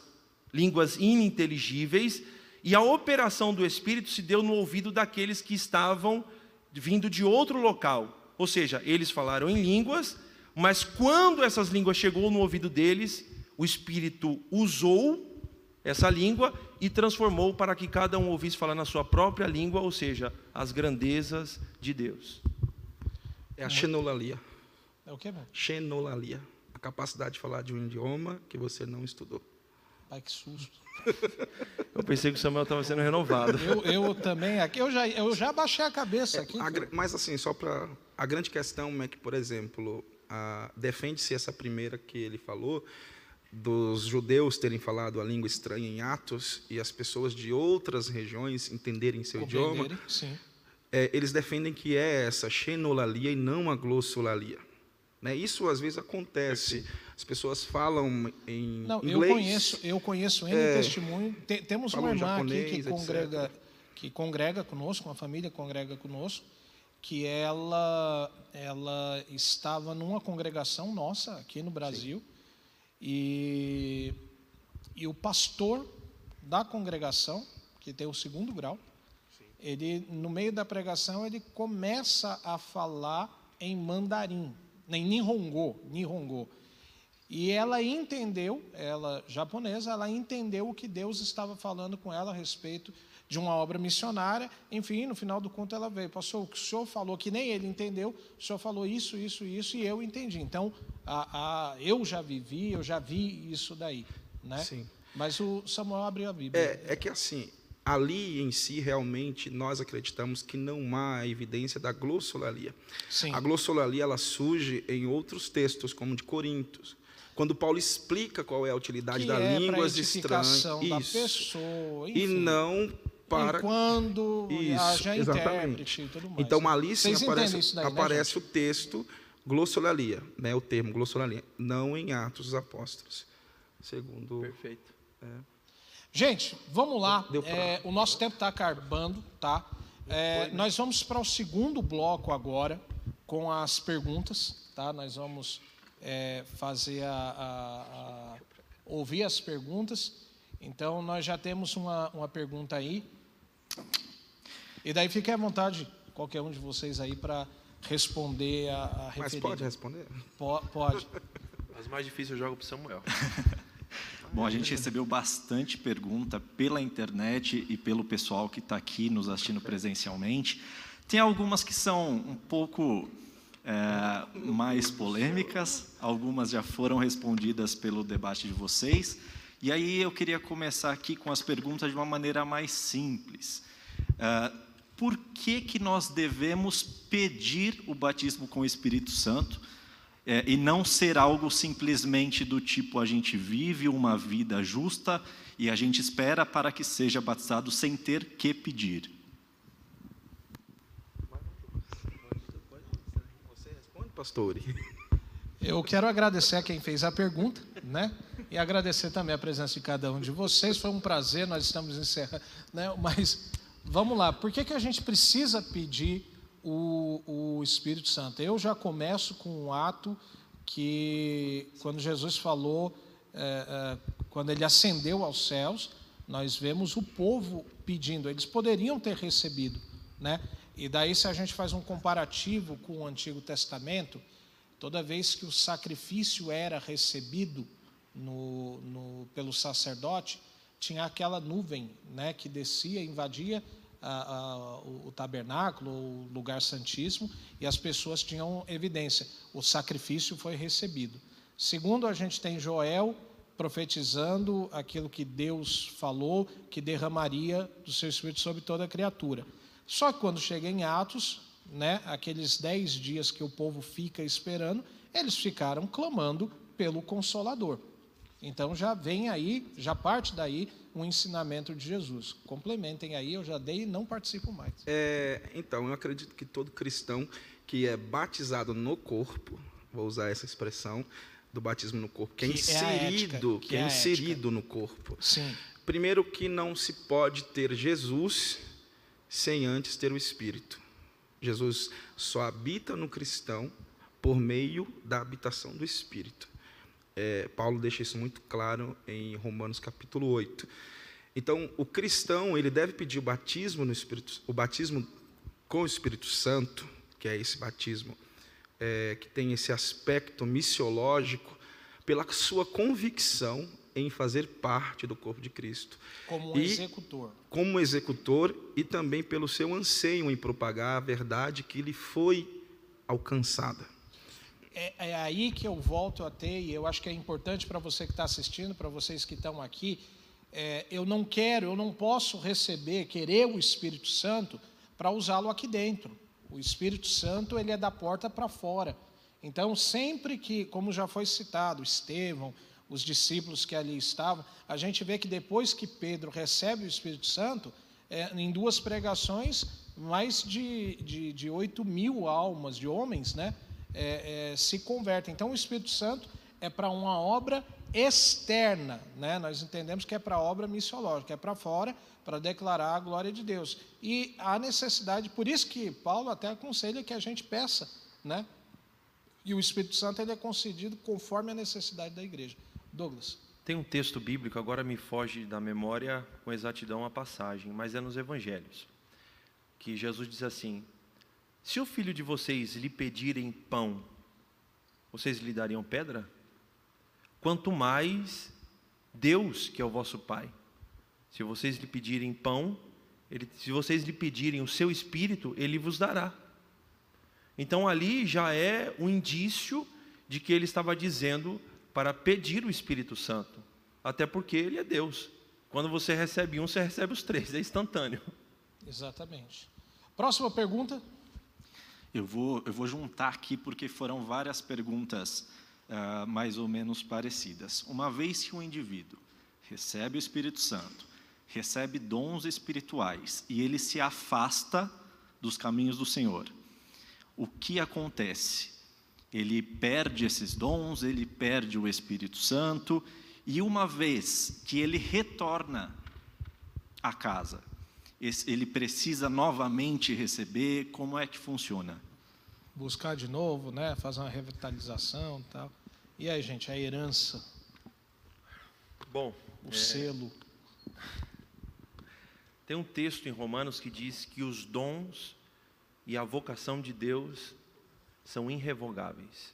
línguas ininteligíveis, e a operação do Espírito se deu no ouvido daqueles que estavam vindo de outro local. Ou seja, eles falaram em línguas, mas quando essas línguas chegou no ouvido deles, o Espírito usou essa língua e transformou para que cada um ouvisse falar na sua própria língua, ou seja, as grandezas de Deus. É a xenolalia. É o que, meu? Xenolalia. A capacidade de falar de um idioma que você não estudou. Pai, que susto. Eu pensei que o Samuel estava sendo renovado. Eu, eu também, aqui, eu já, eu já baixei a cabeça aqui. A mas assim, só para a grande questão é que, por exemplo, defende-se essa primeira que ele falou dos judeus terem falado a língua estranha em Atos e as pessoas de outras regiões entenderem seu idioma. Sim. É, eles defendem que é essa xenolalia e não a glossolalia. Né? Isso às vezes acontece. As pessoas falam em Não, eu inglês. conheço, eu conheço N É, testemunho. Te- temos uma irmã aqui japonês, que etc. congrega, que congrega conosco, uma família que congrega conosco, que ela, ela estava numa congregação nossa aqui no Brasil e, e o pastor da congregação, que tem o segundo grau, ele no meio da pregação ele começa a falar em mandarim, em Nihongo, Nihongo. E ela entendeu, ela japonesa, ela entendeu o que Deus estava falando com ela a respeito de uma obra missionária. Enfim, no final do conto ela veio. Pastor, o que o senhor falou, que nem ele entendeu, o senhor falou isso, isso, isso, e eu entendi. Então, a, a, eu já vivi, eu já vi isso daí. Né? Sim. Mas o Samuel abriu a Bíblia. É, é que assim, ali em si, realmente, nós acreditamos que não há evidência da glossolalia. Sim. A glossolalia ela surge em outros textos, como de Coríntios. Quando Paulo explica qual é a utilidade que da é línguas para estranhas. da Isso. pessoa, E enfim. não para. E quando Isso, haja exatamente. e mais. Então, ali sim Vocês aparece, daí, né, aparece gente? o texto glossolalia, né, o termo glossolalia, não em Atos dos Apóstolos. Segundo. Perfeito. Gente, vamos lá. É, o nosso tempo está acabando, tá? É, nós vamos para o segundo bloco agora, com as perguntas, tá? Nós vamos é, fazer a, a- a- ouvir as perguntas. Então, nós já temos uma, uma pergunta aí. E daí fique à vontade, qualquer um de vocês aí, para responder a, a Mas referida. pode responder? Po- Pode. Mas mais difícil eu jogo para Samuel. Bom, a gente recebeu bastante pergunta pela internet e pelo pessoal que está aqui nos assistindo presencialmente. Tem algumas que são um pouco é, mais polêmicas, algumas já foram respondidas pelo debate de vocês. E aí eu queria começar aqui com as perguntas de uma maneira mais simples. É, por que, que nós devemos pedir o batismo com o Espírito Santo? É, e não ser algo simplesmente do tipo a gente vive uma vida justa e a gente espera para que seja batizado sem ter que pedir. Você responde, pastor? Eu quero agradecer a quem fez a pergunta, né? E agradecer também a presença de cada um de vocês. Foi um prazer, nós estamos encerrando, né? Mas vamos lá, por que, que a gente precisa pedir o, o Espírito Santo? Eu já começo com um ato que, quando Jesus falou, é, é, quando ele ascendeu aos céus, nós vemos o povo pedindo, eles poderiam ter recebido, né? E daí, se a gente faz um comparativo com o Antigo Testamento, toda vez que o sacrifício era recebido no, no, pelo sacerdote, tinha aquela nuvem né, que descia, invadia o, tabernáculo, o lugar santíssimo, e as pessoas tinham evidência: o sacrifício foi recebido. Segundo, a gente tem Joel profetizando aquilo que Deus falou, que derramaria do seu espírito sobre toda criatura. Só que quando chega em Atos, né, aqueles dez dias que o povo fica esperando, eles ficaram clamando pelo Consolador. Então já vem aí, já parte daí um ensinamento de Jesus. Complementem aí, eu já dei e não participo mais. É, então, eu acredito que todo cristão que é batizado no corpo, vou usar essa expressão do batismo no corpo, que é Que é inserido, que que é é inserido no corpo. Sim, Primeiro que não se pode ter Jesus sem antes ter o Espírito. Jesus só habita no cristão por meio da habitação do Espírito. É, Paulo deixa isso muito claro em Romanos capítulo 8. Então, o cristão ele deve pedir o batismo no Espírito, o batismo com o Espírito Santo, que é esse batismo é, que tem esse aspecto missiológico, pela sua convicção em fazer parte do corpo de Cristo, como um E- executor. como executor e também pelo seu anseio em propagar a verdade que lhe foi alcançada. É, é aí que eu volto a ter, e eu acho que é importante para você que está assistindo, para vocês que estão aqui, é, eu não quero, eu não posso receber, querer o Espírito Santo para usá-lo aqui dentro. O Espírito Santo, ele é da porta para fora. Então, sempre que, como já foi citado, Estevão, os discípulos que ali estavam, a gente vê que depois que Pedro recebe o Espírito Santo, é, em duas pregações, mais de, de, de 8 mil almas, de homens, né, é, é, se convertem. Então, o Espírito Santo é para uma obra externa, né? nós entendemos que é para obra missiológica, é para fora, para declarar a glória de Deus. E há necessidade, por isso que Paulo até aconselha que a gente peça, né? E o Espírito Santo ele é concedido conforme a necessidade da igreja. Douglas. Tem um texto bíblico, agora me foge da memória com exatidão a passagem, mas é nos evangelhos, que Jesus diz assim: Se o filho de vocês lhe pedirem pão, vocês lhe dariam pedra? Quanto mais Deus, que é o vosso Pai. Se vocês lhe pedirem pão, ele, se vocês lhe pedirem o seu espírito, ele vos dará. Então ali já é um indício de que ele estava dizendo para pedir o Espírito Santo, até porque ele é Deus. Quando você recebe um, você recebe os três, é instantâneo. Exatamente. Próxima pergunta. Eu vou, eu vou juntar aqui porque foram várias perguntas uh, mais ou menos parecidas. Uma vez que um indivíduo recebe o Espírito Santo, recebe dons espirituais e ele se afasta dos caminhos do Senhor, o que acontece? Ele perde esses dons, ele perde o Espírito Santo, e uma vez que ele retorna à casa, ele precisa novamente receber, como é que funciona? Buscar de novo, né? fazer uma revitalização e tal. E aí, gente, a herança. Bom, o é... selo. Tem um texto em Romanos que diz que os dons e a vocação de Deus são irrevogáveis.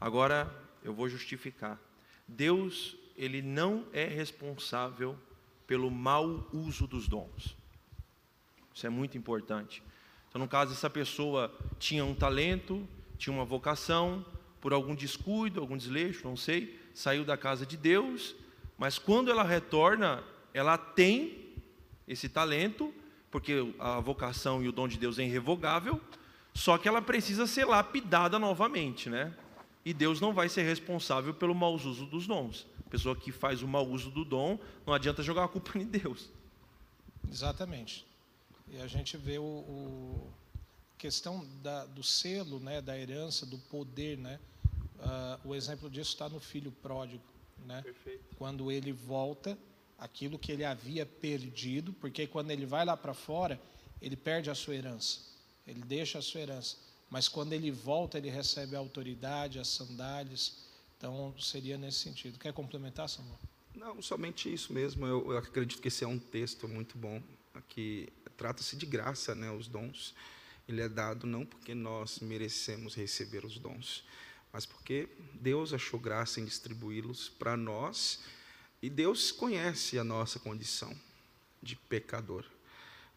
Agora eu vou justificar. Deus, ele não é responsável pelo mau uso dos dons. Isso é muito importante. Então, no caso, essa pessoa tinha um talento, tinha uma vocação, por algum descuido, algum desleixo, não sei, saiu da casa de Deus, mas quando ela retorna, ela tem esse talento, porque a vocação e o dom de Deus é irrevogável, só que ela precisa ser lapidada novamente, né? E Deus não vai ser responsável pelo mau uso dos dons. Pessoa que faz o mau uso do dom, não adianta jogar a culpa em Deus. Exatamente. E a gente vê o, o questão da, do selo, né, da herança, do poder, né? Uh, o exemplo disso está no filho pródigo, né? Perfeito. Quando ele volta, aquilo que ele havia perdido, porque quando ele vai lá para fora, ele perde a sua herança, ele deixa a sua herança. Mas quando ele volta, ele recebe a autoridade, as sandálias. Então, seria nesse sentido. Quer complementar, Samuel? Não, somente isso mesmo. Eu, eu acredito que esse é um texto muito bom. Aqui trata-se de graça, né? Os dons. Ele é dado não porque nós merecemos receber os dons, mas porque Deus achou graça em distribuí-los para nós e Deus conhece a nossa condição de pecador.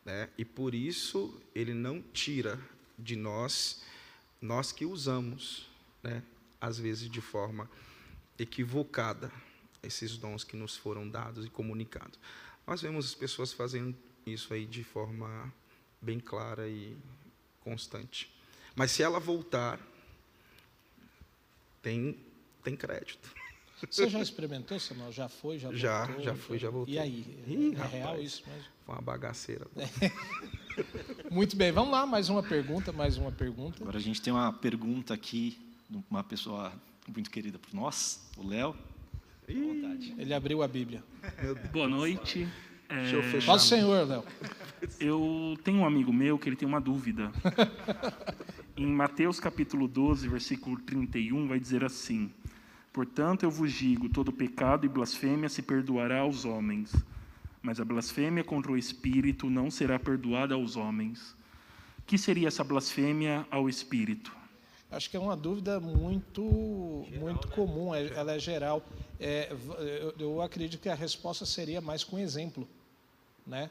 Né? E por isso Ele não tira de nós, nós que usamos, né? às vezes de forma equivocada, esses dons que nos foram dados e comunicados. Nós vemos as pessoas fazendo isso aí de forma bem clara e constante. Mas se ela voltar, tem, tem crédito. Você já experimentou, Samuel? Já foi, já voltou? Já, já fui, já voltou. E aí? Ih, é rapaz, real isso mesmo? Foi uma bagaceira. Muito bem, vamos lá, mais uma pergunta, mais uma pergunta. Agora a gente tem uma pergunta aqui de uma pessoa muito querida por nós, o Léo. Ele abriu a Bíblia. Boa noite. É... Deixa eu fechar. Paz Senhor, Léo. Eu tenho um amigo meu que ele tem uma dúvida. em Mateus capítulo 12, versículo 31, vai dizer assim: Portanto, eu vos digo: todo pecado e blasfêmia se perdoará aos homens, mas a blasfêmia contra o Espírito não será perdoada aos homens. Que seria essa blasfêmia ao Espírito? Acho que é uma dúvida muito, geral, muito né? comum, é, ela é geral. É, eu, eu, acredito que a resposta seria mais com exemplo, né?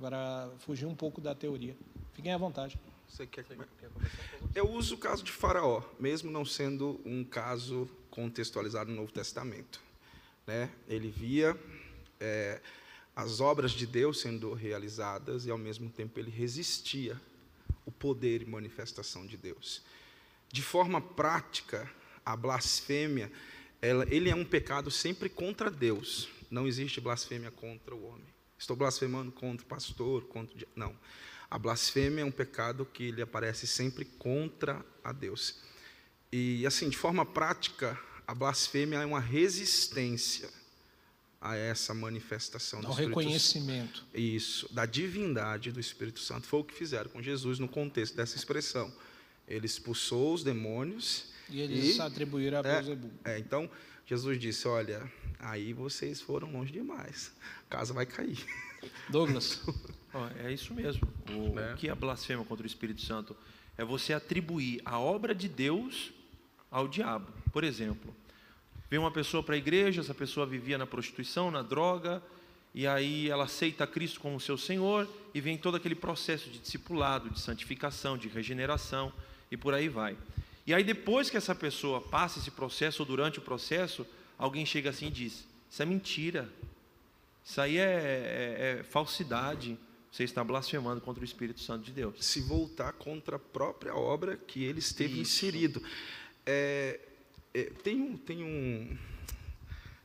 para fugir um pouco da teoria. Fiquem à vontade. Você quer, Eu uso o caso de Faraó, mesmo não sendo um caso contextualizado no Novo Testamento. Né? Ele via é, as obras de Deus sendo realizadas e, ao mesmo tempo, ele resistia o poder e manifestação de Deus. De forma prática, a blasfêmia, ela, ele é um pecado sempre contra Deus. Não existe blasfêmia contra o homem. Estou blasfemando contra o pastor, contra não. A blasfêmia é um pecado que ele aparece sempre contra a Deus. E assim, de forma prática, a blasfêmia é uma resistência a essa manifestação do Espírito reconhecimento. Santo. Isso, da divindade do Espírito Santo. Foi o que fizeram com Jesus no contexto dessa expressão. Ele expulsou os demônios e eles e, atribuíram a Beelzebub. É, é, então Jesus disse: "Olha, aí vocês foram longe demais. A casa vai cair." Douglas. é isso mesmo. O, né? o que é blasfêmia contra o Espírito Santo é você atribuir a obra de Deus ao diabo. Por exemplo, veio uma pessoa para a igreja, essa pessoa vivia na prostituição, na droga, e aí ela aceita Cristo como seu Senhor e vem todo aquele processo de discipulado, de santificação, de regeneração e por aí vai. E aí depois que essa pessoa passa esse processo ou durante o processo, alguém chega assim e diz: isso é mentira, isso aí é, é, é falsidade. Você está blasfemando contra o Espírito Santo de Deus. Se voltar contra a própria obra que ele esteve Isso. inserido. É, é, tem, um, tem um.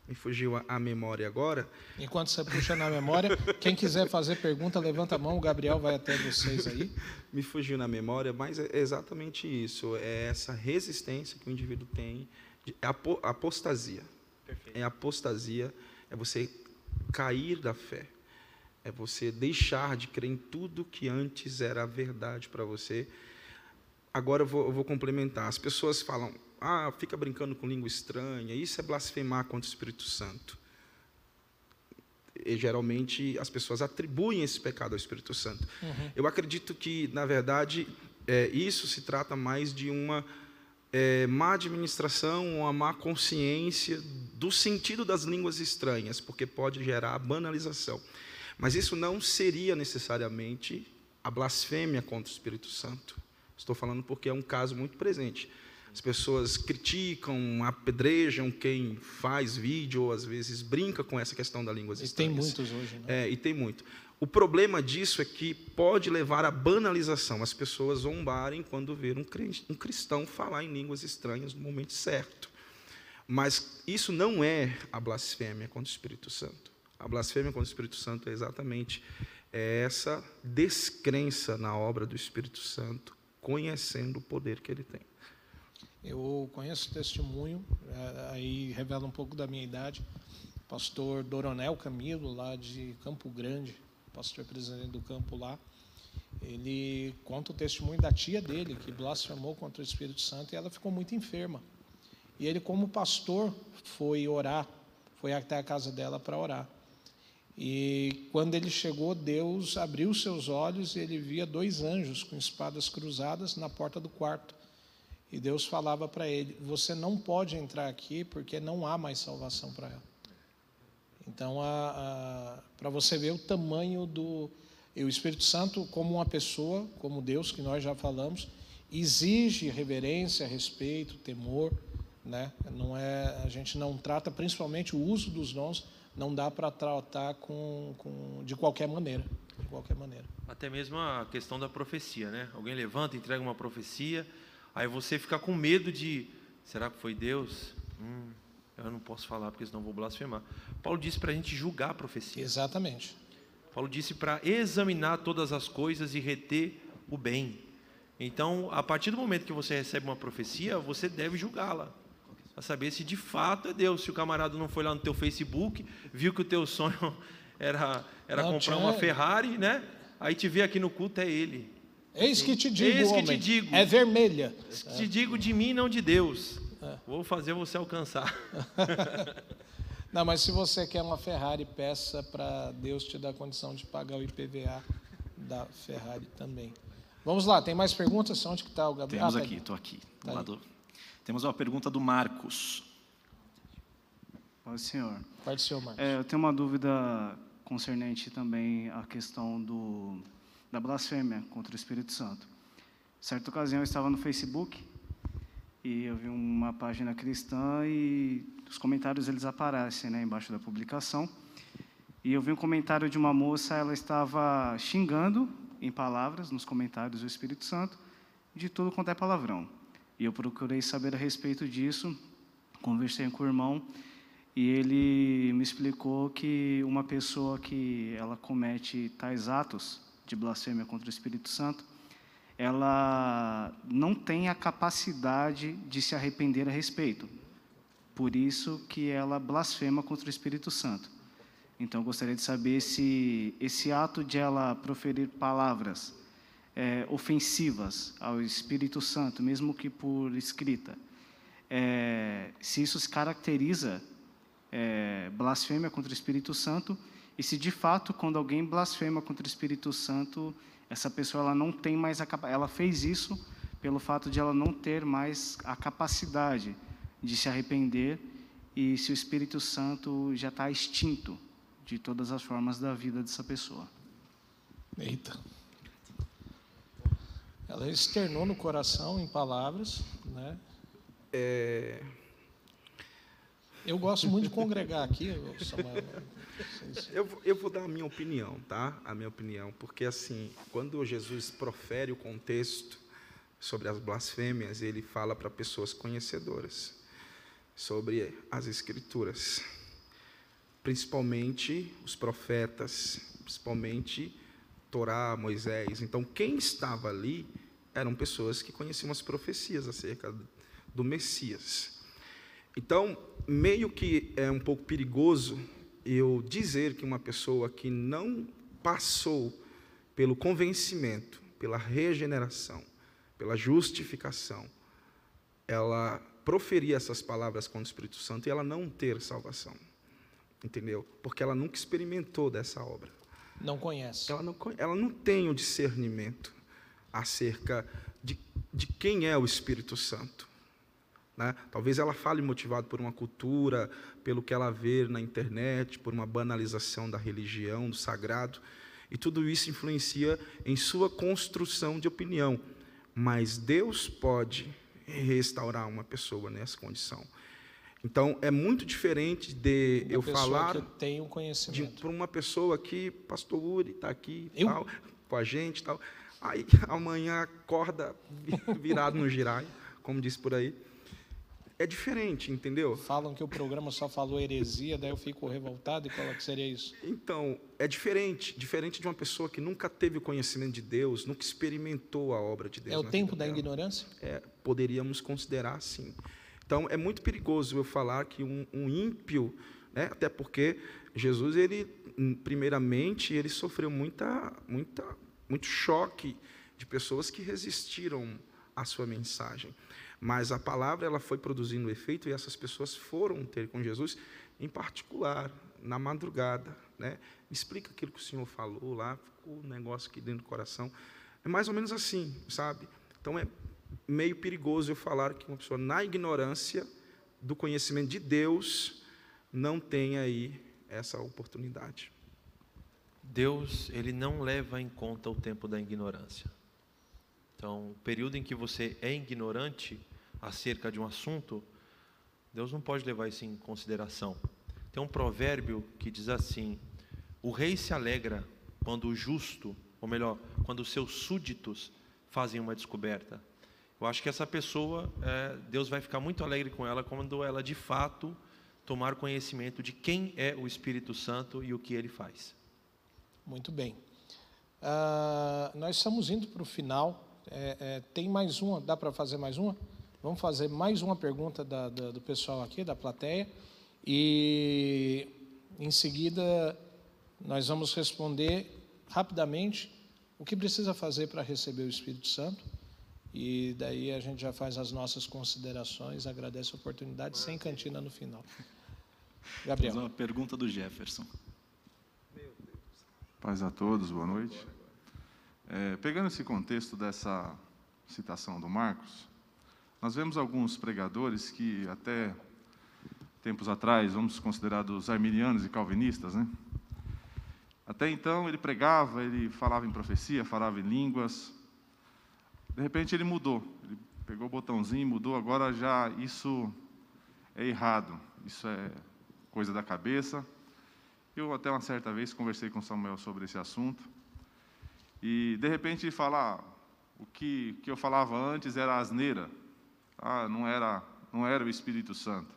Me fugiu a, a, memória agora. Enquanto você puxa na memória, quem quiser fazer pergunta, levanta a mão, o Gabriel vai até vocês aí. Me fugiu na memória, mas é exatamente isso. É essa resistência que o indivíduo tem. De, é apostasia. Perfeito. É apostasia, é você cair da fé. É você deixar de crer em tudo que antes era a verdade para você. Agora eu vou, eu vou complementar. As pessoas falam, ah, fica brincando com língua estranha, isso é blasfemar contra o Espírito Santo. E, geralmente as pessoas atribuem esse pecado ao Espírito Santo. Uhum. Eu acredito que, na verdade, é, isso se trata mais de uma é, má administração, uma má consciência do sentido das línguas estranhas, porque pode gerar banalização. Mas isso não seria necessariamente a blasfêmia contra o Espírito Santo. Estou falando porque é um caso muito presente. As pessoas criticam, apedrejam quem faz vídeo, ou às vezes brinca com essa questão da língua estranhas. E tem muitos hoje, né? É, e tem muito. O problema disso é que pode levar à banalização, as pessoas zombarem quando ver um cristão falar em línguas estranhas no momento certo. Mas isso não é a blasfêmia contra o Espírito Santo. A blasfêmia contra o Espírito Santo é exatamente essa descrença na obra do Espírito Santo, conhecendo o poder que ele tem. Eu conheço o testemunho, é, aí revela um pouco da minha idade. Pastor Doronel Camilo, lá de Campo Grande, pastor presidente do campo lá, ele conta o testemunho da tia dele, que blasfemou contra o Espírito Santo e ela ficou muito enferma. E ele, como pastor, foi orar, foi até a casa dela para orar. E quando ele chegou, Deus abriu seus olhos e ele via dois anjos com espadas cruzadas na porta do quarto. E Deus falava para ele: Você não pode entrar aqui porque não há mais salvação para ela. Então, para você ver o tamanho do. O Espírito Santo, como uma pessoa, como Deus, que nós já falamos, exige reverência, respeito, temor. Né? Não é, a gente não trata, principalmente o uso dos dons, não dá para tratar com, com, de qualquer maneira. De qualquer maneira. Até mesmo a questão da profecia, né? Alguém levanta, entrega uma profecia, aí você fica com medo de, será que foi Deus? Hum, eu não posso falar porque senão vou blasfemar. Paulo disse para a gente julgar a profecia. Exatamente. Paulo disse para examinar todas as coisas e reter o bem. Então, a partir do momento que você recebe uma profecia, você deve julgá-la. Para saber se de fato é Deus. Se o camarada não foi lá no teu Facebook, viu que o teu sonho era, era não, comprar uma Ferrari, né? Aí te vê aqui no culto, é ele. Eis que te digo, Eis que homem, te digo. É vermelha. Te digo de mim, não de Deus. É. Vou fazer você alcançar. Não, mas se você quer uma Ferrari, peça para Deus te dar condição de pagar o IPVA da Ferrari também. Vamos lá, tem mais perguntas? Onde que está o Gabriel? Temos ah, tá aqui, estou aqui. Tá lado. Temos uma pergunta do Marcos. Oi, senhor. Pode ser, Marcos. É, eu tenho uma dúvida concernente também à questão do, da blasfêmia contra o Espírito Santo. Certa ocasião eu estava no Facebook e eu vi uma página cristã e os comentários eles aparecem né, embaixo da publicação. E eu vi um comentário de uma moça, ela estava xingando em palavras nos comentários o Espírito Santo de tudo quanto é palavrão. E eu procurei saber a respeito disso, conversei com o irmão e ele me explicou que uma pessoa que ela comete tais atos de blasfêmia contra o Espírito Santo, ela não tem a capacidade de se arrepender a respeito. Por isso que ela blasfema contra o Espírito Santo. Então, gostaria de saber se esse ato de ela proferir palavras é, ofensivas ao Espírito Santo, mesmo que por escrita, é, se isso se caracteriza é, blasfêmia contra o Espírito Santo e se de fato, quando alguém blasfema contra o Espírito Santo, essa pessoa ela não tem mais a ela fez isso pelo fato de ela não ter mais a capacidade de se arrepender e se o Espírito Santo já está extinto de todas as formas da vida dessa pessoa. Eita. Ela externou no coração em palavras, né? É, Eu gosto muito de congregar aqui, Samuel. Eu, eu vou dar a minha opinião, tá? A minha opinião, porque assim, quando Jesus profere o contexto sobre as blasfêmias, ele fala para pessoas conhecedoras sobre as escrituras, principalmente os profetas, principalmente Torá, Moisés. Então, quem estava ali eram pessoas que conheciam as profecias acerca do Messias. Então, meio que é um pouco perigoso eu dizer que uma pessoa que não passou pelo convencimento, pela regeneração, pela justificação, ela proferir essas palavras com o Espírito Santo e ela não ter salvação. Entendeu? Porque ela nunca experimentou dessa obra. Não conhece. Ela não, ela não tem o discernimento acerca de, de quem é o Espírito Santo. Né? Talvez ela fale motivado por uma cultura, pelo que ela vê na internet, por uma banalização da religião, do sagrado, e tudo isso influencia em sua construção de opinião. Mas Deus pode restaurar uma pessoa nessa condição. Então, é muito diferente de Da eu falar que tem de conhecimento. para uma pessoa que pastor Uri está aqui Eu? tal, com a gente tal. Aí amanhã acorda vi- virado no girai, como diz por aí. É diferente, entendeu? Falam que o programa só falou heresia, daí eu fico revoltado e qual que seria isso? Então, é diferente, diferente de uma pessoa que nunca teve conhecimento de Deus, nunca experimentou a obra de Deus. É o tempo da dela. ignorância? É, poderíamos considerar assim. Então, é muito perigoso eu falar que um, um ímpio, né, até porque Jesus, ele, hum, primeiramente, ele sofreu muita, muita, muito choque de pessoas que resistiram à sua mensagem. Mas a palavra ela foi produzindo efeito e essas pessoas foram ter com Jesus, em particular, na madrugada. Né? Explica aquilo que o Senhor falou lá, ficou um negócio aqui dentro do coração. É mais ou menos assim, sabe? Então é meio perigoso eu falar que uma pessoa, na ignorância do conhecimento de Deus, não tem aí essa oportunidade. Deus, ele não leva em conta o tempo da ignorância. Então, o período em que você é ignorante acerca de um assunto, Deus não pode levar isso em consideração. Tem um provérbio que diz assim: O rei se alegra quando o justo, ou melhor, quando os seus súditos fazem uma descoberta. Eu acho que essa pessoa, é, Deus vai ficar muito alegre com ela quando ela de fato tomar conhecimento de quem é o Espírito Santo e o que ele faz. Muito bem. Ah, nós estamos indo para o final. É, é, tem mais uma? Dá para fazer mais uma? Vamos fazer mais uma pergunta da- da- do pessoal aqui, da plateia. E em seguida nós vamos responder rapidamente o que precisa fazer para receber o Espírito Santo. E daí a gente já faz as nossas considerações. Agradece a oportunidade, sem cantina no final. Gabriel. uma pergunta do Jefferson. Paz a todos, boa noite. É, pegando esse contexto dessa citação do Marcos, nós vemos alguns pregadores que até tempos atrás, vamos considerar dos arminianos e calvinistas, né? Até então ele pregava, ele falava em profecia, falava em línguas. De repente ele mudou, ele pegou o botãozinho mudou, agora já isso é errado, isso é coisa da cabeça. Eu até uma certa vez conversei com Samuel sobre esse assunto e de repente ele fala, ah, o que, que eu falava antes era asneira, ah, não era não era o Espírito Santo,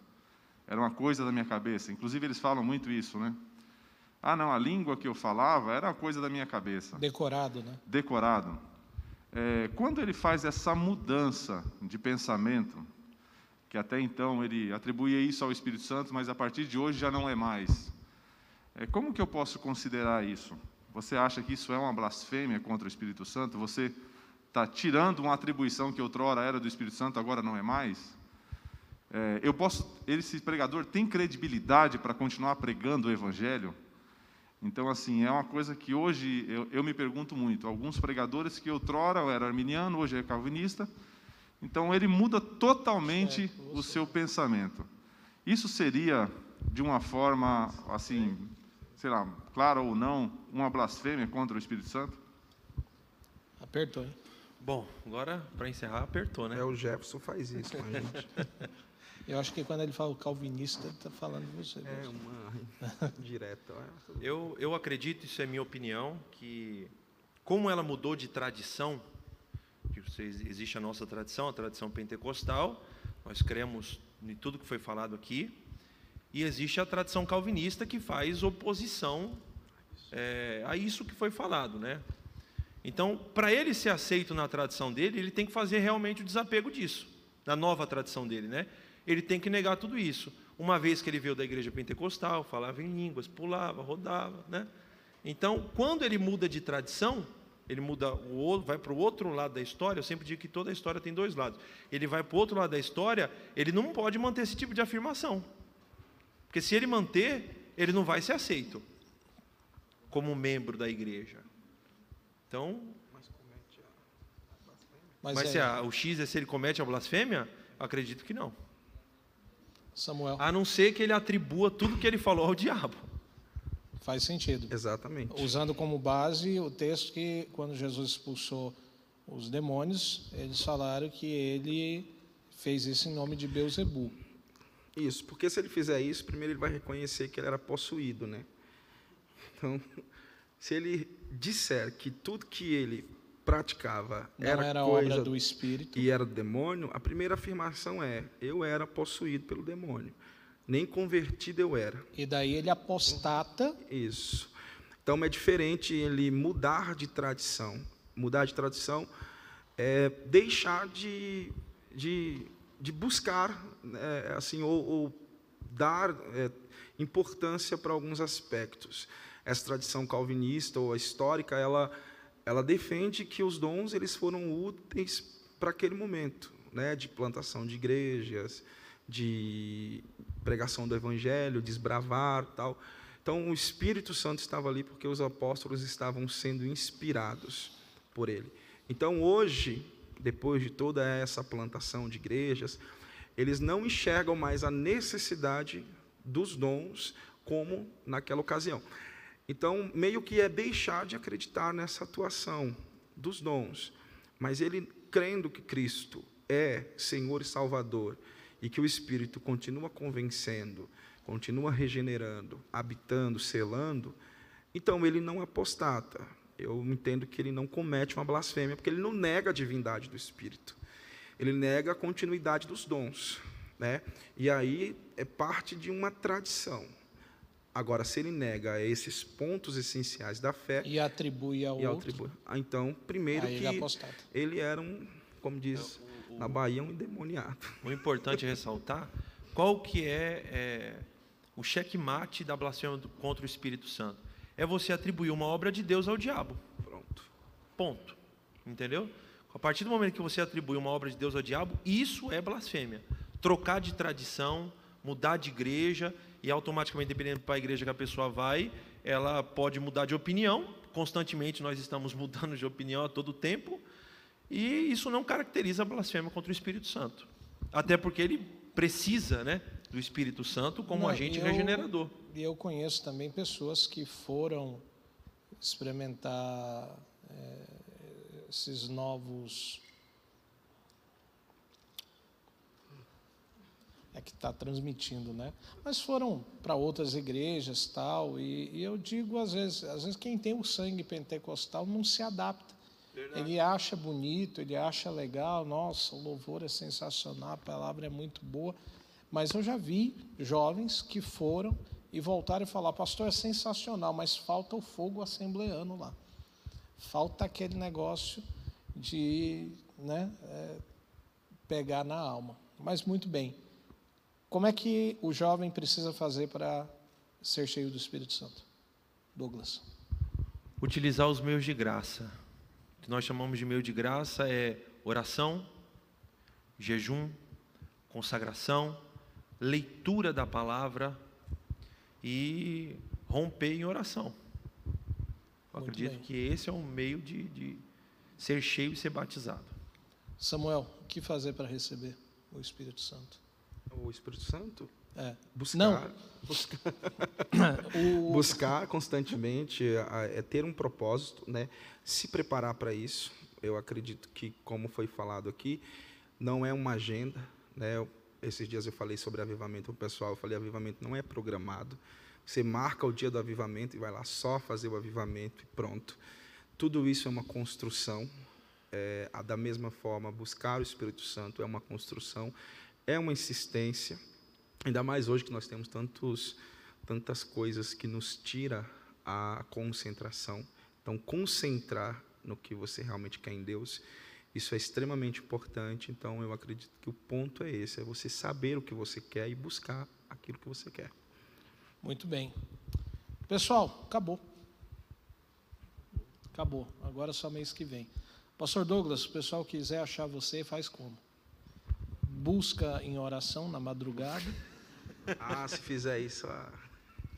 era uma coisa da minha cabeça. Inclusive eles falam muito isso, né? Ah, não, a língua que eu falava era uma coisa da minha cabeça Decorado, né? decorado. É, quando ele faz essa mudança de pensamento, que até então ele atribuía isso ao Espírito Santo, mas a partir de hoje já não é mais. É, como que eu posso considerar isso? Você acha que isso é uma blasfêmia contra o Espírito Santo? Você está tirando uma atribuição que outrora era do Espírito Santo, agora não é mais? É, eu posso, esse pregador tem credibilidade para continuar pregando o Evangelho? Então, assim, é uma coisa que hoje eu, eu me pergunto muito. Alguns pregadores que outrora era arminiano, hoje é calvinista, então ele muda totalmente o seu pensamento. Isso seria, de uma forma, assim, sei lá, claro ou não, uma blasfêmia contra o Espírito Santo? Apertou, hein? Bom, agora para encerrar, apertou, né? É, o Jefferson faz isso com a gente. Eu acho que quando ele fala calvinista, ele está falando de você. É uma direta. Eu, eu acredito, isso é minha opinião, que como ela mudou de tradição, que existe a nossa tradição, a tradição pentecostal, nós cremos em tudo que foi falado aqui, e existe a tradição calvinista que faz oposição é, a isso que foi falado, né? Então, para ele ser aceito na tradição dele, ele tem que fazer realmente o desapego disso, na nova tradição dele, né? Ele tem que negar tudo isso. Uma vez que ele veio da igreja pentecostal, falava em línguas, pulava, rodava, né? Então, quando ele muda de tradição, ele muda o vai para o outro lado da história. Eu sempre digo que toda história tem dois lados. Ele vai para o outro lado da história, ele não pode manter esse tipo de afirmação, porque se ele manter, ele não vai ser aceito como membro da igreja. Então, mas, mas é, se a, o X é se ele comete a blasfêmia, acredito que não. Samuel. A não ser que ele atribua tudo que ele falou ao diabo. Faz sentido. Exatamente. Usando como base o texto que, quando Jesus expulsou os demônios, eles falaram que ele fez isso em nome de Beuzebu. Isso, porque se ele fizer isso, primeiro ele vai reconhecer que ele era possuído, né? Então, se ele disser que tudo que ele praticava Não era, era coisa obra do espírito e era do demônio, a primeira afirmação é: eu era possuído pelo demônio. Nem convertido eu era. E daí ele apostata. Isso. Então é diferente ele mudar de tradição. Mudar de tradição é deixar de, de, de buscar, é, assim, ou, ou dar é, importância para alguns aspectos. Essa tradição calvinista ou histórica, ela, ela defende que os dons eles foram úteis para aquele momento, né, de plantação de igrejas, de pregação do evangelho, desbravar, tal. Então o Espírito Santo estava ali porque os apóstolos estavam sendo inspirados por ele. Então hoje, depois de toda essa plantação de igrejas, eles não enxergam mais a necessidade dos dons como naquela ocasião. Então, meio que é deixar de acreditar nessa atuação dos dons, mas ele crendo que Cristo é Senhor e Salvador, e que o Espírito continua convencendo, continua regenerando, habitando, selando, então ele não apostata. Eu entendo que ele não comete uma blasfêmia, porque ele não nega a divindade do Espírito. Ele nega a continuidade dos dons. Né? E aí é parte de uma tradição. Agora, se ele nega esses pontos essenciais da fé. E atribui ao e outro. Atribui, ah, então, primeiro que ele, ele era um, como diz na Bahia, um endemoniado. O importante é ressaltar qual que é, é o checkmate da blasfêmia contra o Espírito Santo. É você atribuir uma obra de Deus ao diabo. Pronto. Ponto. Entendeu? A partir do momento que você atribui uma obra de Deus ao diabo, isso é blasfêmia. Trocar de tradição, mudar de igreja e automaticamente, dependendo para a igreja que a pessoa vai, ela pode mudar de opinião. Constantemente nós estamos mudando de opinião a todo tempo. E isso não caracteriza a blasfêmia contra o Espírito Santo. Até porque ele precisa né, do Espírito Santo como Não, agente eu, regenerador. E eu conheço também pessoas que foram experimentar é, esses novos. É que está transmitindo, né? Mas foram para outras igrejas tal. E, e eu digo às vezes, às vezes quem tem o sangue pentecostal não se adapta. Verdade. Ele acha bonito, ele acha legal, nossa, o louvor é sensacional, a palavra é muito boa. Mas eu já vi jovens que foram e voltaram e falaram, pastor, é sensacional, mas falta o fogo assembleano lá. Falta aquele negócio de né, é, pegar na alma. Mas muito bem. Como é que o jovem precisa fazer para ser cheio do Espírito Santo? Douglas. Utilizar os meios de graça que nós chamamos de meio de graça é oração, jejum, consagração, leitura da palavra e romper em oração. Eu Muito acredito bem. que esse é um meio de, de ser cheio e ser batizado. Samuel, o que fazer para receber o Espírito Santo? O Espírito Santo, É. Buscar, Não. buscar, O- buscar constantemente, a- é ter um propósito, né? se preparar para isso. Eu acredito que, como foi falado aqui, não é uma agenda. Né? Esses dias eu falei sobre avivamento com o pessoal, eu falei, avivamento não é programado. Você marca o dia do avivamento e vai lá só fazer o avivamento e pronto. Tudo isso é uma construção. É, da mesma forma, buscar o Espírito Santo é uma construção, é uma insistência. Ainda mais hoje que nós temos tantos, tantas coisas que nos tira a concentração. Então, concentrar no que você realmente quer em Deus, isso é extremamente importante. Então, eu acredito que o ponto é esse: é você saber o que você quer e buscar aquilo que você quer. Muito bem. Pessoal, acabou. Acabou. Agora é só mês que vem. Pastor Douglas, se o pessoal quiser achar você, faz como? Busca em oração na madrugada. Ah, se fizer isso, ah,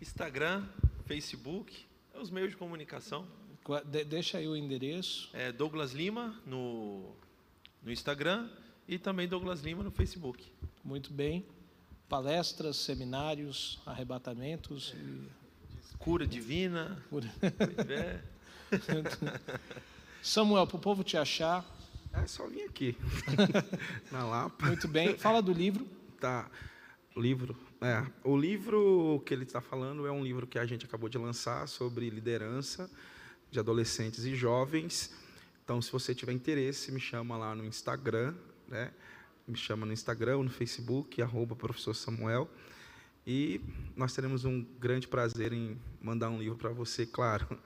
Instagram, Facebook, é os meios de comunicação. De- deixa aí o endereço. É Douglas Lima no, no Instagram e também Douglas Lima no Facebook. Muito bem. Palestras, seminários, arrebatamentos. e- Cura divina. Cura. É. Samuel, para o povo te achar. É só vir aqui. Na Lapa. Muito bem. Fala do livro. Tá. O livro. É, o livro que ele está falando é um livro que a gente acabou de lançar sobre liderança de adolescentes e jovens. Então, se você tiver interesse, me chama lá no Instagram, né? Me chama no Instagram, no Facebook, arroba professor Samuel. E nós teremos um grande prazer em mandar um livro para você, claro.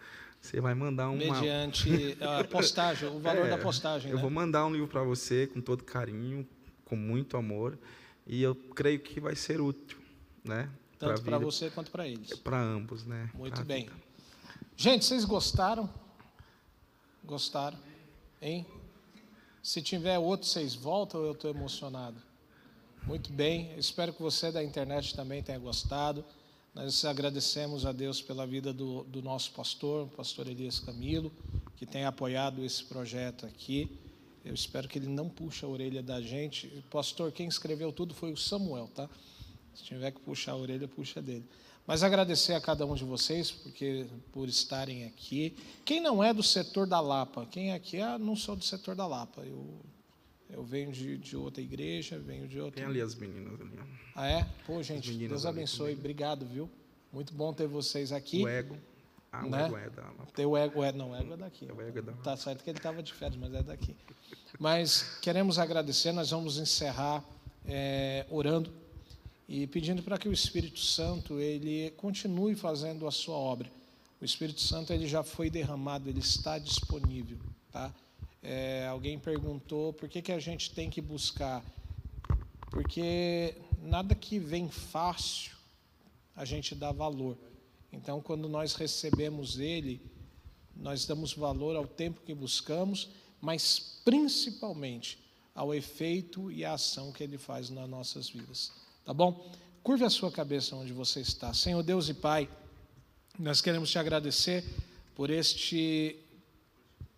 Você vai mandar uma. Mediante a postagem, o valor É, da postagem. Eu né? vou mandar um livro para você com todo carinho, com muito amor, e eu creio que vai ser útil, né? Tanto para você quanto para eles. Para ambos, né? Muito Pra bem. vida. Gente, vocês gostaram? Gostaram? Hein? Se tiver outro, vocês voltam ou eu estou emocionado? Muito bem. Espero que você da internet também tenha gostado. Nós agradecemos a Deus pela vida do, do nosso pastor, o pastor Elias Camilo, que tem apoiado esse projeto aqui. Eu espero que ele não puxe a orelha da gente. Pastor, quem escreveu tudo foi o Samuel, tá? Se tiver que puxar a orelha, puxa dele. Mas agradecer a cada um de vocês porque por estarem aqui. Quem não é do setor da Lapa? Quem aqui é, não sou do setor da Lapa. Eu, eu venho de, de outra igreja, venho de outra. Tem ali as meninas ali. Ah, é? Pô, gente, Deus abençoe. comigo. Obrigado, viu? Muito bom ter vocês aqui. O ego. Ah, o Né? ego é da. Tem o ego, é, não, o ego é daqui. O ego é da- Tá certo que ele estava de férias, mas é daqui. Mas queremos agradecer, nós vamos encerrar é, orando e pedindo para que o Espírito Santo ele continue fazendo a sua obra. O Espírito Santo ele já foi derramado, ele está disponível, tá? É, alguém perguntou por que, que a gente tem que buscar? Porque nada que vem fácil a gente dá valor. Então, quando nós recebemos Ele, nós damos valor ao tempo que buscamos, mas principalmente ao efeito e à ação que Ele faz nas nossas vidas. Tá bom? Curve a sua cabeça onde você está. Senhor Deus e Pai, nós queremos te agradecer por este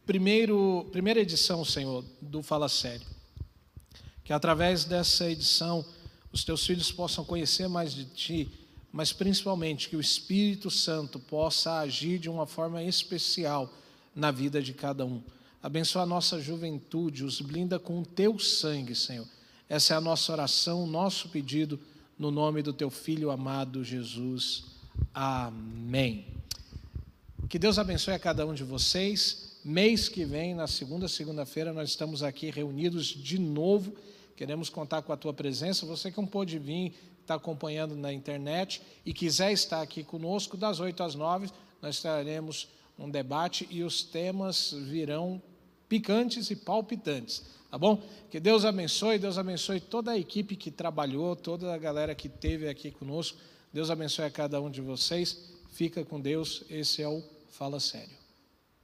primeiro, primeira edição, Senhor, do Fala Sério. Que através dessa edição os teus filhos possam conhecer mais de ti, mas principalmente que o Espírito Santo possa agir de uma forma especial na vida de cada um. Abençoa a nossa juventude, os blinda com o teu sangue, Senhor. Essa é a nossa oração, o nosso pedido, no nome do teu filho amado Jesus. Amém. Que Deus abençoe a cada um de vocês. Mês que vem, na segunda segunda-feira, nós estamos aqui reunidos de novo. Queremos contar com a tua presença. Você que não pôde vir, está acompanhando na internet e quiser estar aqui conosco, das 8 às 9, nós traremos um debate e os temas virão picantes e palpitantes. Tá bom? Que Deus abençoe, Deus abençoe toda a equipe que trabalhou, toda a galera que esteve aqui conosco. Deus abençoe a cada um de vocês. Fica com Deus. Esse é o Fala Sério.